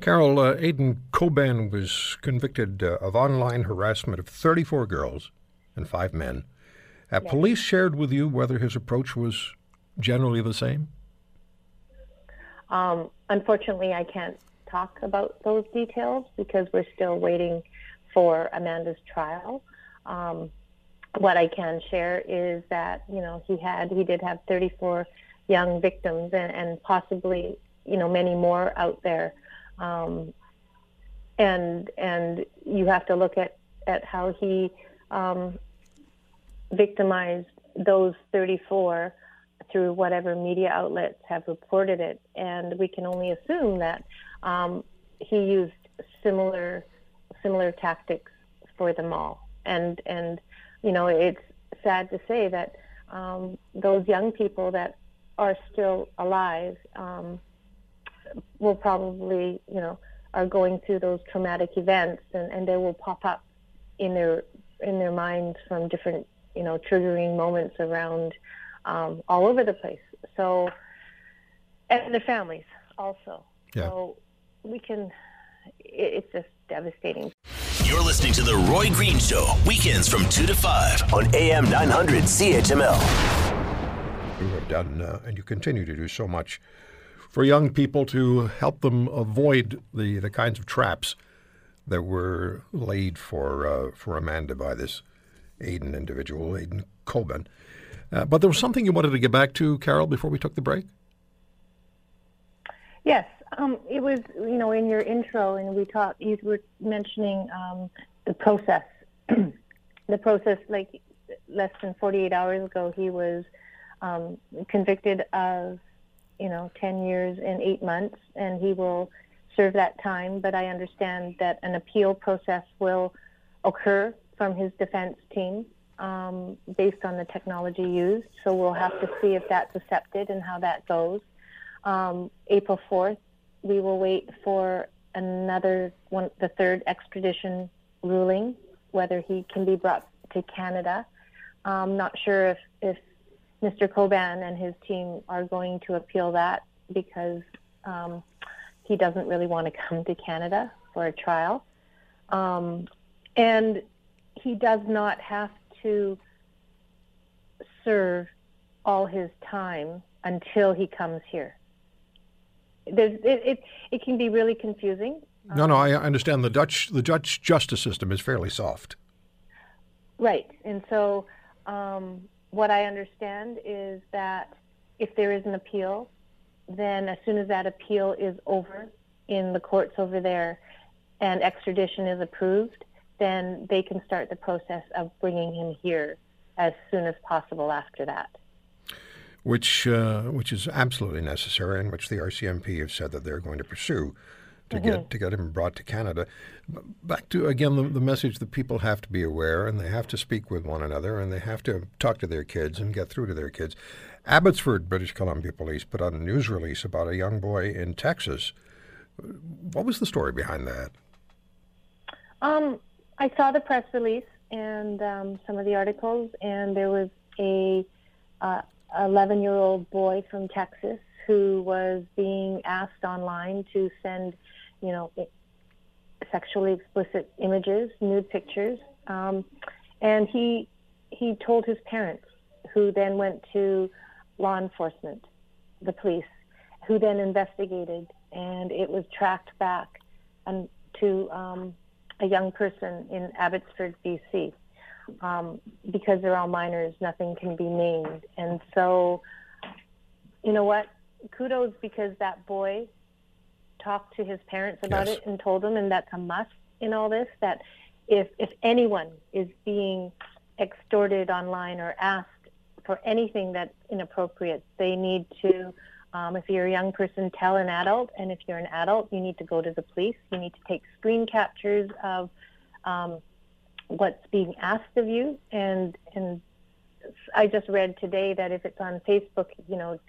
Carol uh, Aydin Coban was convicted uh, of online harassment of 34 girls and five men. Have yes. police shared with you whether his approach was generally the same? Um, unfortunately i can't talk about those details because we're still waiting for Amanda's trial. Um, what I can share is that you know he had he did have 34 young victims and, and possibly you know many more out there, um, and and you have to look at at how he um, victimized those 34 through whatever media outlets have reported it, and we can only assume that um, he used similar similar tactics for them all, and and you know, it's sad to say that um, those young people that are still alive um, will probably, you know, are going through those traumatic events, and, and they will pop up in their in their minds from different, you know, triggering moments around um, all over the place. So, and the families also. Yeah. So we can. It's just devastating. You're listening to The Roy Green Show, weekends from 2 to 5 on AM 900 CHML. You have done, uh, and you continue to do so much for young people to help them avoid the, the kinds of traps that were laid for, uh, for Amanda by this Aydin individual, Aydin Coban. Uh, but there was something you wanted to get back to, Carol, before we took the break? Yes. Um, it was, you know, in your intro, and we talked. You were mentioning um, the process. the process, like less than 48 hours ago, he was um, convicted of, you know, 10 years and eight months, and he will serve that time. But I understand that an appeal process will occur from his defense team um, based on the technology used. So we'll have to see if that's accepted and how that goes. Um, April 4th we will wait for another one, the third extradition ruling, whether he can be brought to Canada. I'm not sure if, if Mr. Coban and his team are going to appeal that because um, he doesn't really want to come to Canada for a trial. Um, and he does not have to serve all his time until he comes here there's it, it, it can be really confusing. No, no, I understand the Dutch the Dutch justice system is fairly soft. Right, and so um, what I understand is that if there is an appeal, then as soon as that appeal is over in the courts over there, and extradition is approved, then they can start the process of bringing him here as soon as possible after that which uh, which is absolutely necessary, and which the RCMP have said that they're going to pursue to mm-hmm. get to get him brought to Canada. Back to again the, the, message that people have to be aware, and they have to speak with one another, and they have to talk to their kids and get through to their kids. Abbotsford, British Columbia Police put out a news release about a young boy in Texas. What was the story behind that? Um, I saw the press release and um, some of the articles, and there was a uh, 11 year old boy from Texas who was being asked online to send, you know, sexually explicit images, nude pictures, um, and he he told his parents, who then went to law enforcement, the police, who then investigated, and it was tracked back and to um, a young person in Abbotsford, BC um, because they're all minors, nothing can be named. And so, you know what? Kudos because that boy talked to his parents about yes. it and told them, and that's a must in all this. That if if anyone is being extorted online or asked for anything that's inappropriate, they need to. Um, if you're a young person, tell an adult, and if you're an adult, you need to go to the police. You need to take screen captures of um, what's being asked of you and and I just read today that if it's on Facebook, you know,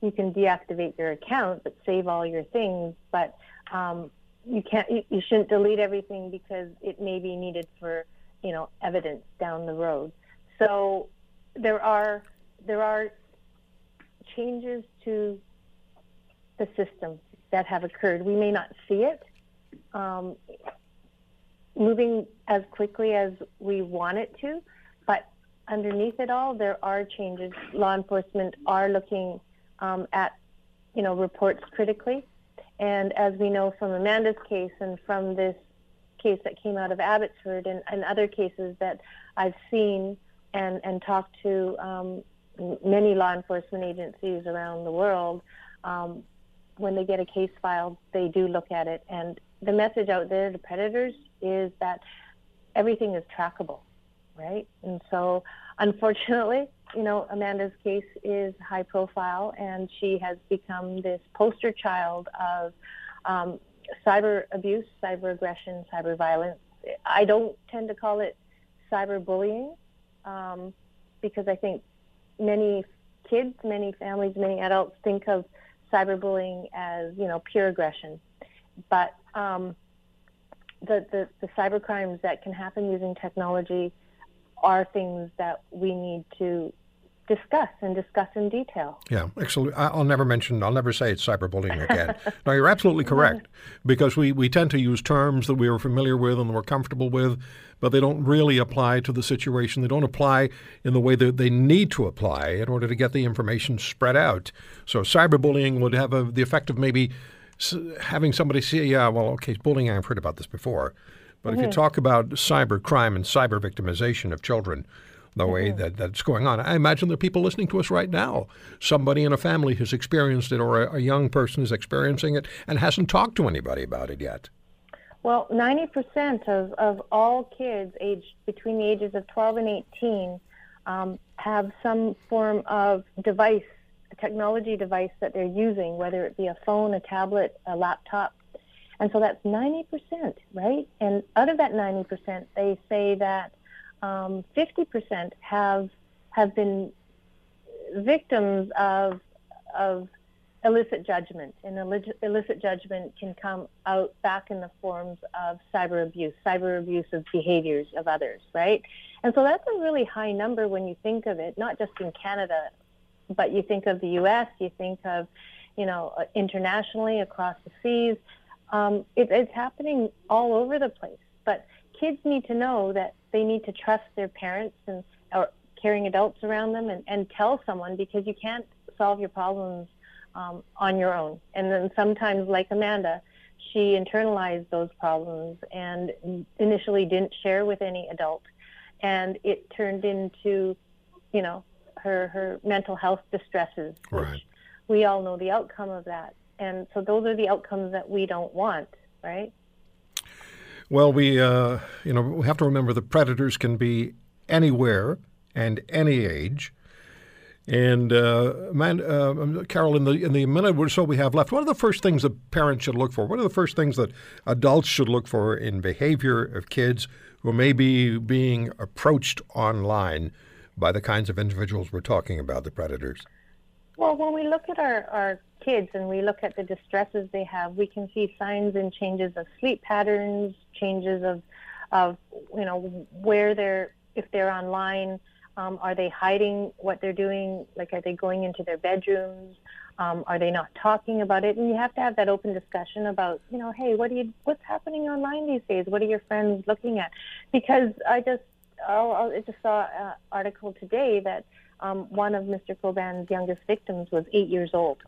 you can deactivate your account but save all your things, but um, you can't you, you shouldn't delete everything because it may be needed for, you know, evidence down the road. So there are there are changes to the system that have occurred. We may not see it. Um, moving as quickly as we want it to, but underneath it all, there are changes. Law enforcement are looking um, at, you know, reports critically, and as we know from Amanda's case and from this case that came out of Abbotsford and, and other cases that I've seen and and talk to um, many law enforcement agencies around the world. Um, when they get a case filed, they do look at it, and the message out there to predators is that everything is trackable, right? And so, unfortunately, you know, Amanda's case is high profile, and she has become this poster child of um, cyber abuse, cyber aggression, cyber violence. I don't tend to call it cyber bullying um, because I think many kids, many families, many adults think of cyberbullying as you know pure aggression, but um, the, the the cyber crimes that can happen using technology are things that we need to discuss and discuss in detail. Yeah, excellent. I'll never mention, I'll never say it's cyberbullying again. no, you're absolutely correct because we, we tend to use terms that we are familiar with and we're comfortable with, but they don't really apply to the situation. They don't apply in the way that they need to apply in order to get the information spread out. So cyberbullying would have a, the effect of maybe having somebody say, yeah, well, okay, bullying, I've heard about this before. But mm-hmm. if you mm-hmm. talk about cyber crime and cyber victimization of children, the way mm-hmm. that, that's going on. I imagine there are people listening to us right now. Somebody in a family has experienced it, or a, a young person is experiencing it and hasn't talked to anybody about it yet. Well, 90% of, of all kids aged between the ages of 12 and 18 um, have some form of device, a technology device that they're using, whether it be a phone, a tablet, a laptop. And so that's 90%, right? And out of that 90%, they say that um, 50% have have been victims of of illicit judgment, and illicit judgment can come out back in the forms of cyber abuse, cyber abuse of behaviors of others, right? And so that's a really high number when you think of it, not just in Canada, but you think of the U.S., you think of, you know, uh, internationally across the seas. Um, it, it's happening all over the place. But kids need to know that they need to trust their parents and or caring adults around them and, and tell someone because you can't solve your problems um, on your own. And then sometimes, like Amanda, she internalized those problems and initially didn't share with any adult. And it turned into, you know, her, her mental health distresses, which right. we all know the outcome of that. And so those are the outcomes that we don't want, right? Well, we uh, you know we have to remember the predators can be anywhere and any age. And uh, man, uh, Carol, in the in the minute or so we have left, what are the first things that parents should look for? What are the first things that adults should look for in behavior of kids who may be being approached online by the kinds of individuals we're talking about, the predators? Well, when we look at our, our kids and we look at the distresses they have, we can see signs and changes of sleep patterns, changes of, of you know, where they're, if they're online, um, are they hiding what they're doing? Like, are they going into their bedrooms? Um, are they not talking about it? And you have to have that open discussion about, you know, hey, what do you, what's happening online these days? What are your friends looking at? Because I just, oh, I just saw an article today that um, one of Mr. Coban's youngest victims was eight years old.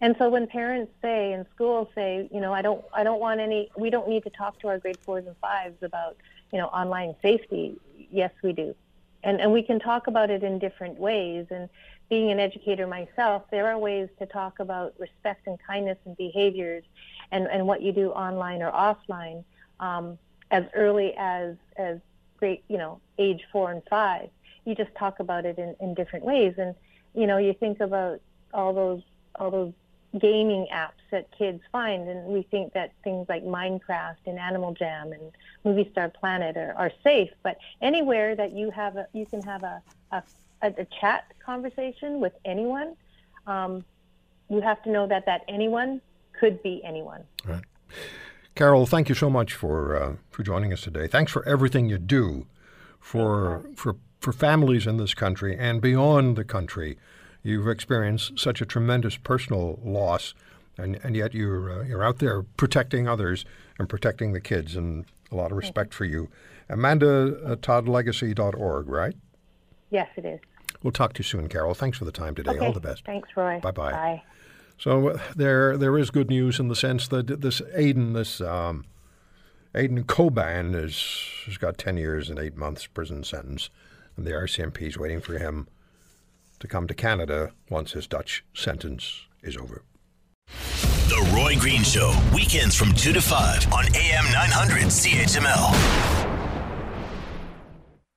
And so when parents say and schools say, you know, I don't, I don't want any, we don't need to talk to our grade fours and fives about, you know, online safety. Yes, we do. And, and we can talk about it in different ways. And being an educator myself, there are ways to talk about respect and kindness and behaviors and, and what you do online or offline um, as early as, as great, you know, age four and five. You just talk about it in, in different ways. And, you know, you think about all those, all those gaming apps that kids find, and we think that things like Minecraft and Animal Jam and Movie Star Planet are, are safe. But anywhere that you have a, you can have a, a, a chat conversation with anyone, um, you have to know that that anyone could be anyone. Right. Carol, thank you so much for uh, for joining us today. Thanks for everything you do for for for families in this country and beyond the country You've experienced such a tremendous personal loss, and, and yet you're, uh, you're out there protecting others and protecting the kids, and a lot of respect for you. Amanda uh, ToddLegacy.org, right? Yes, it is. We'll talk to you soon, Carol. Thanks for the time today. Okay. All the best. Thanks, Roy. Bye-bye. Bye. So uh, there, there is good news in the sense that this Aydin, this um, Aydin Coban, is has got ten years and eight months prison sentence and the RCMP is waiting for him to come to Canada once his Dutch sentence is over. The Roy Green Show, weekends from 2 to 5 on AM 900 CHML.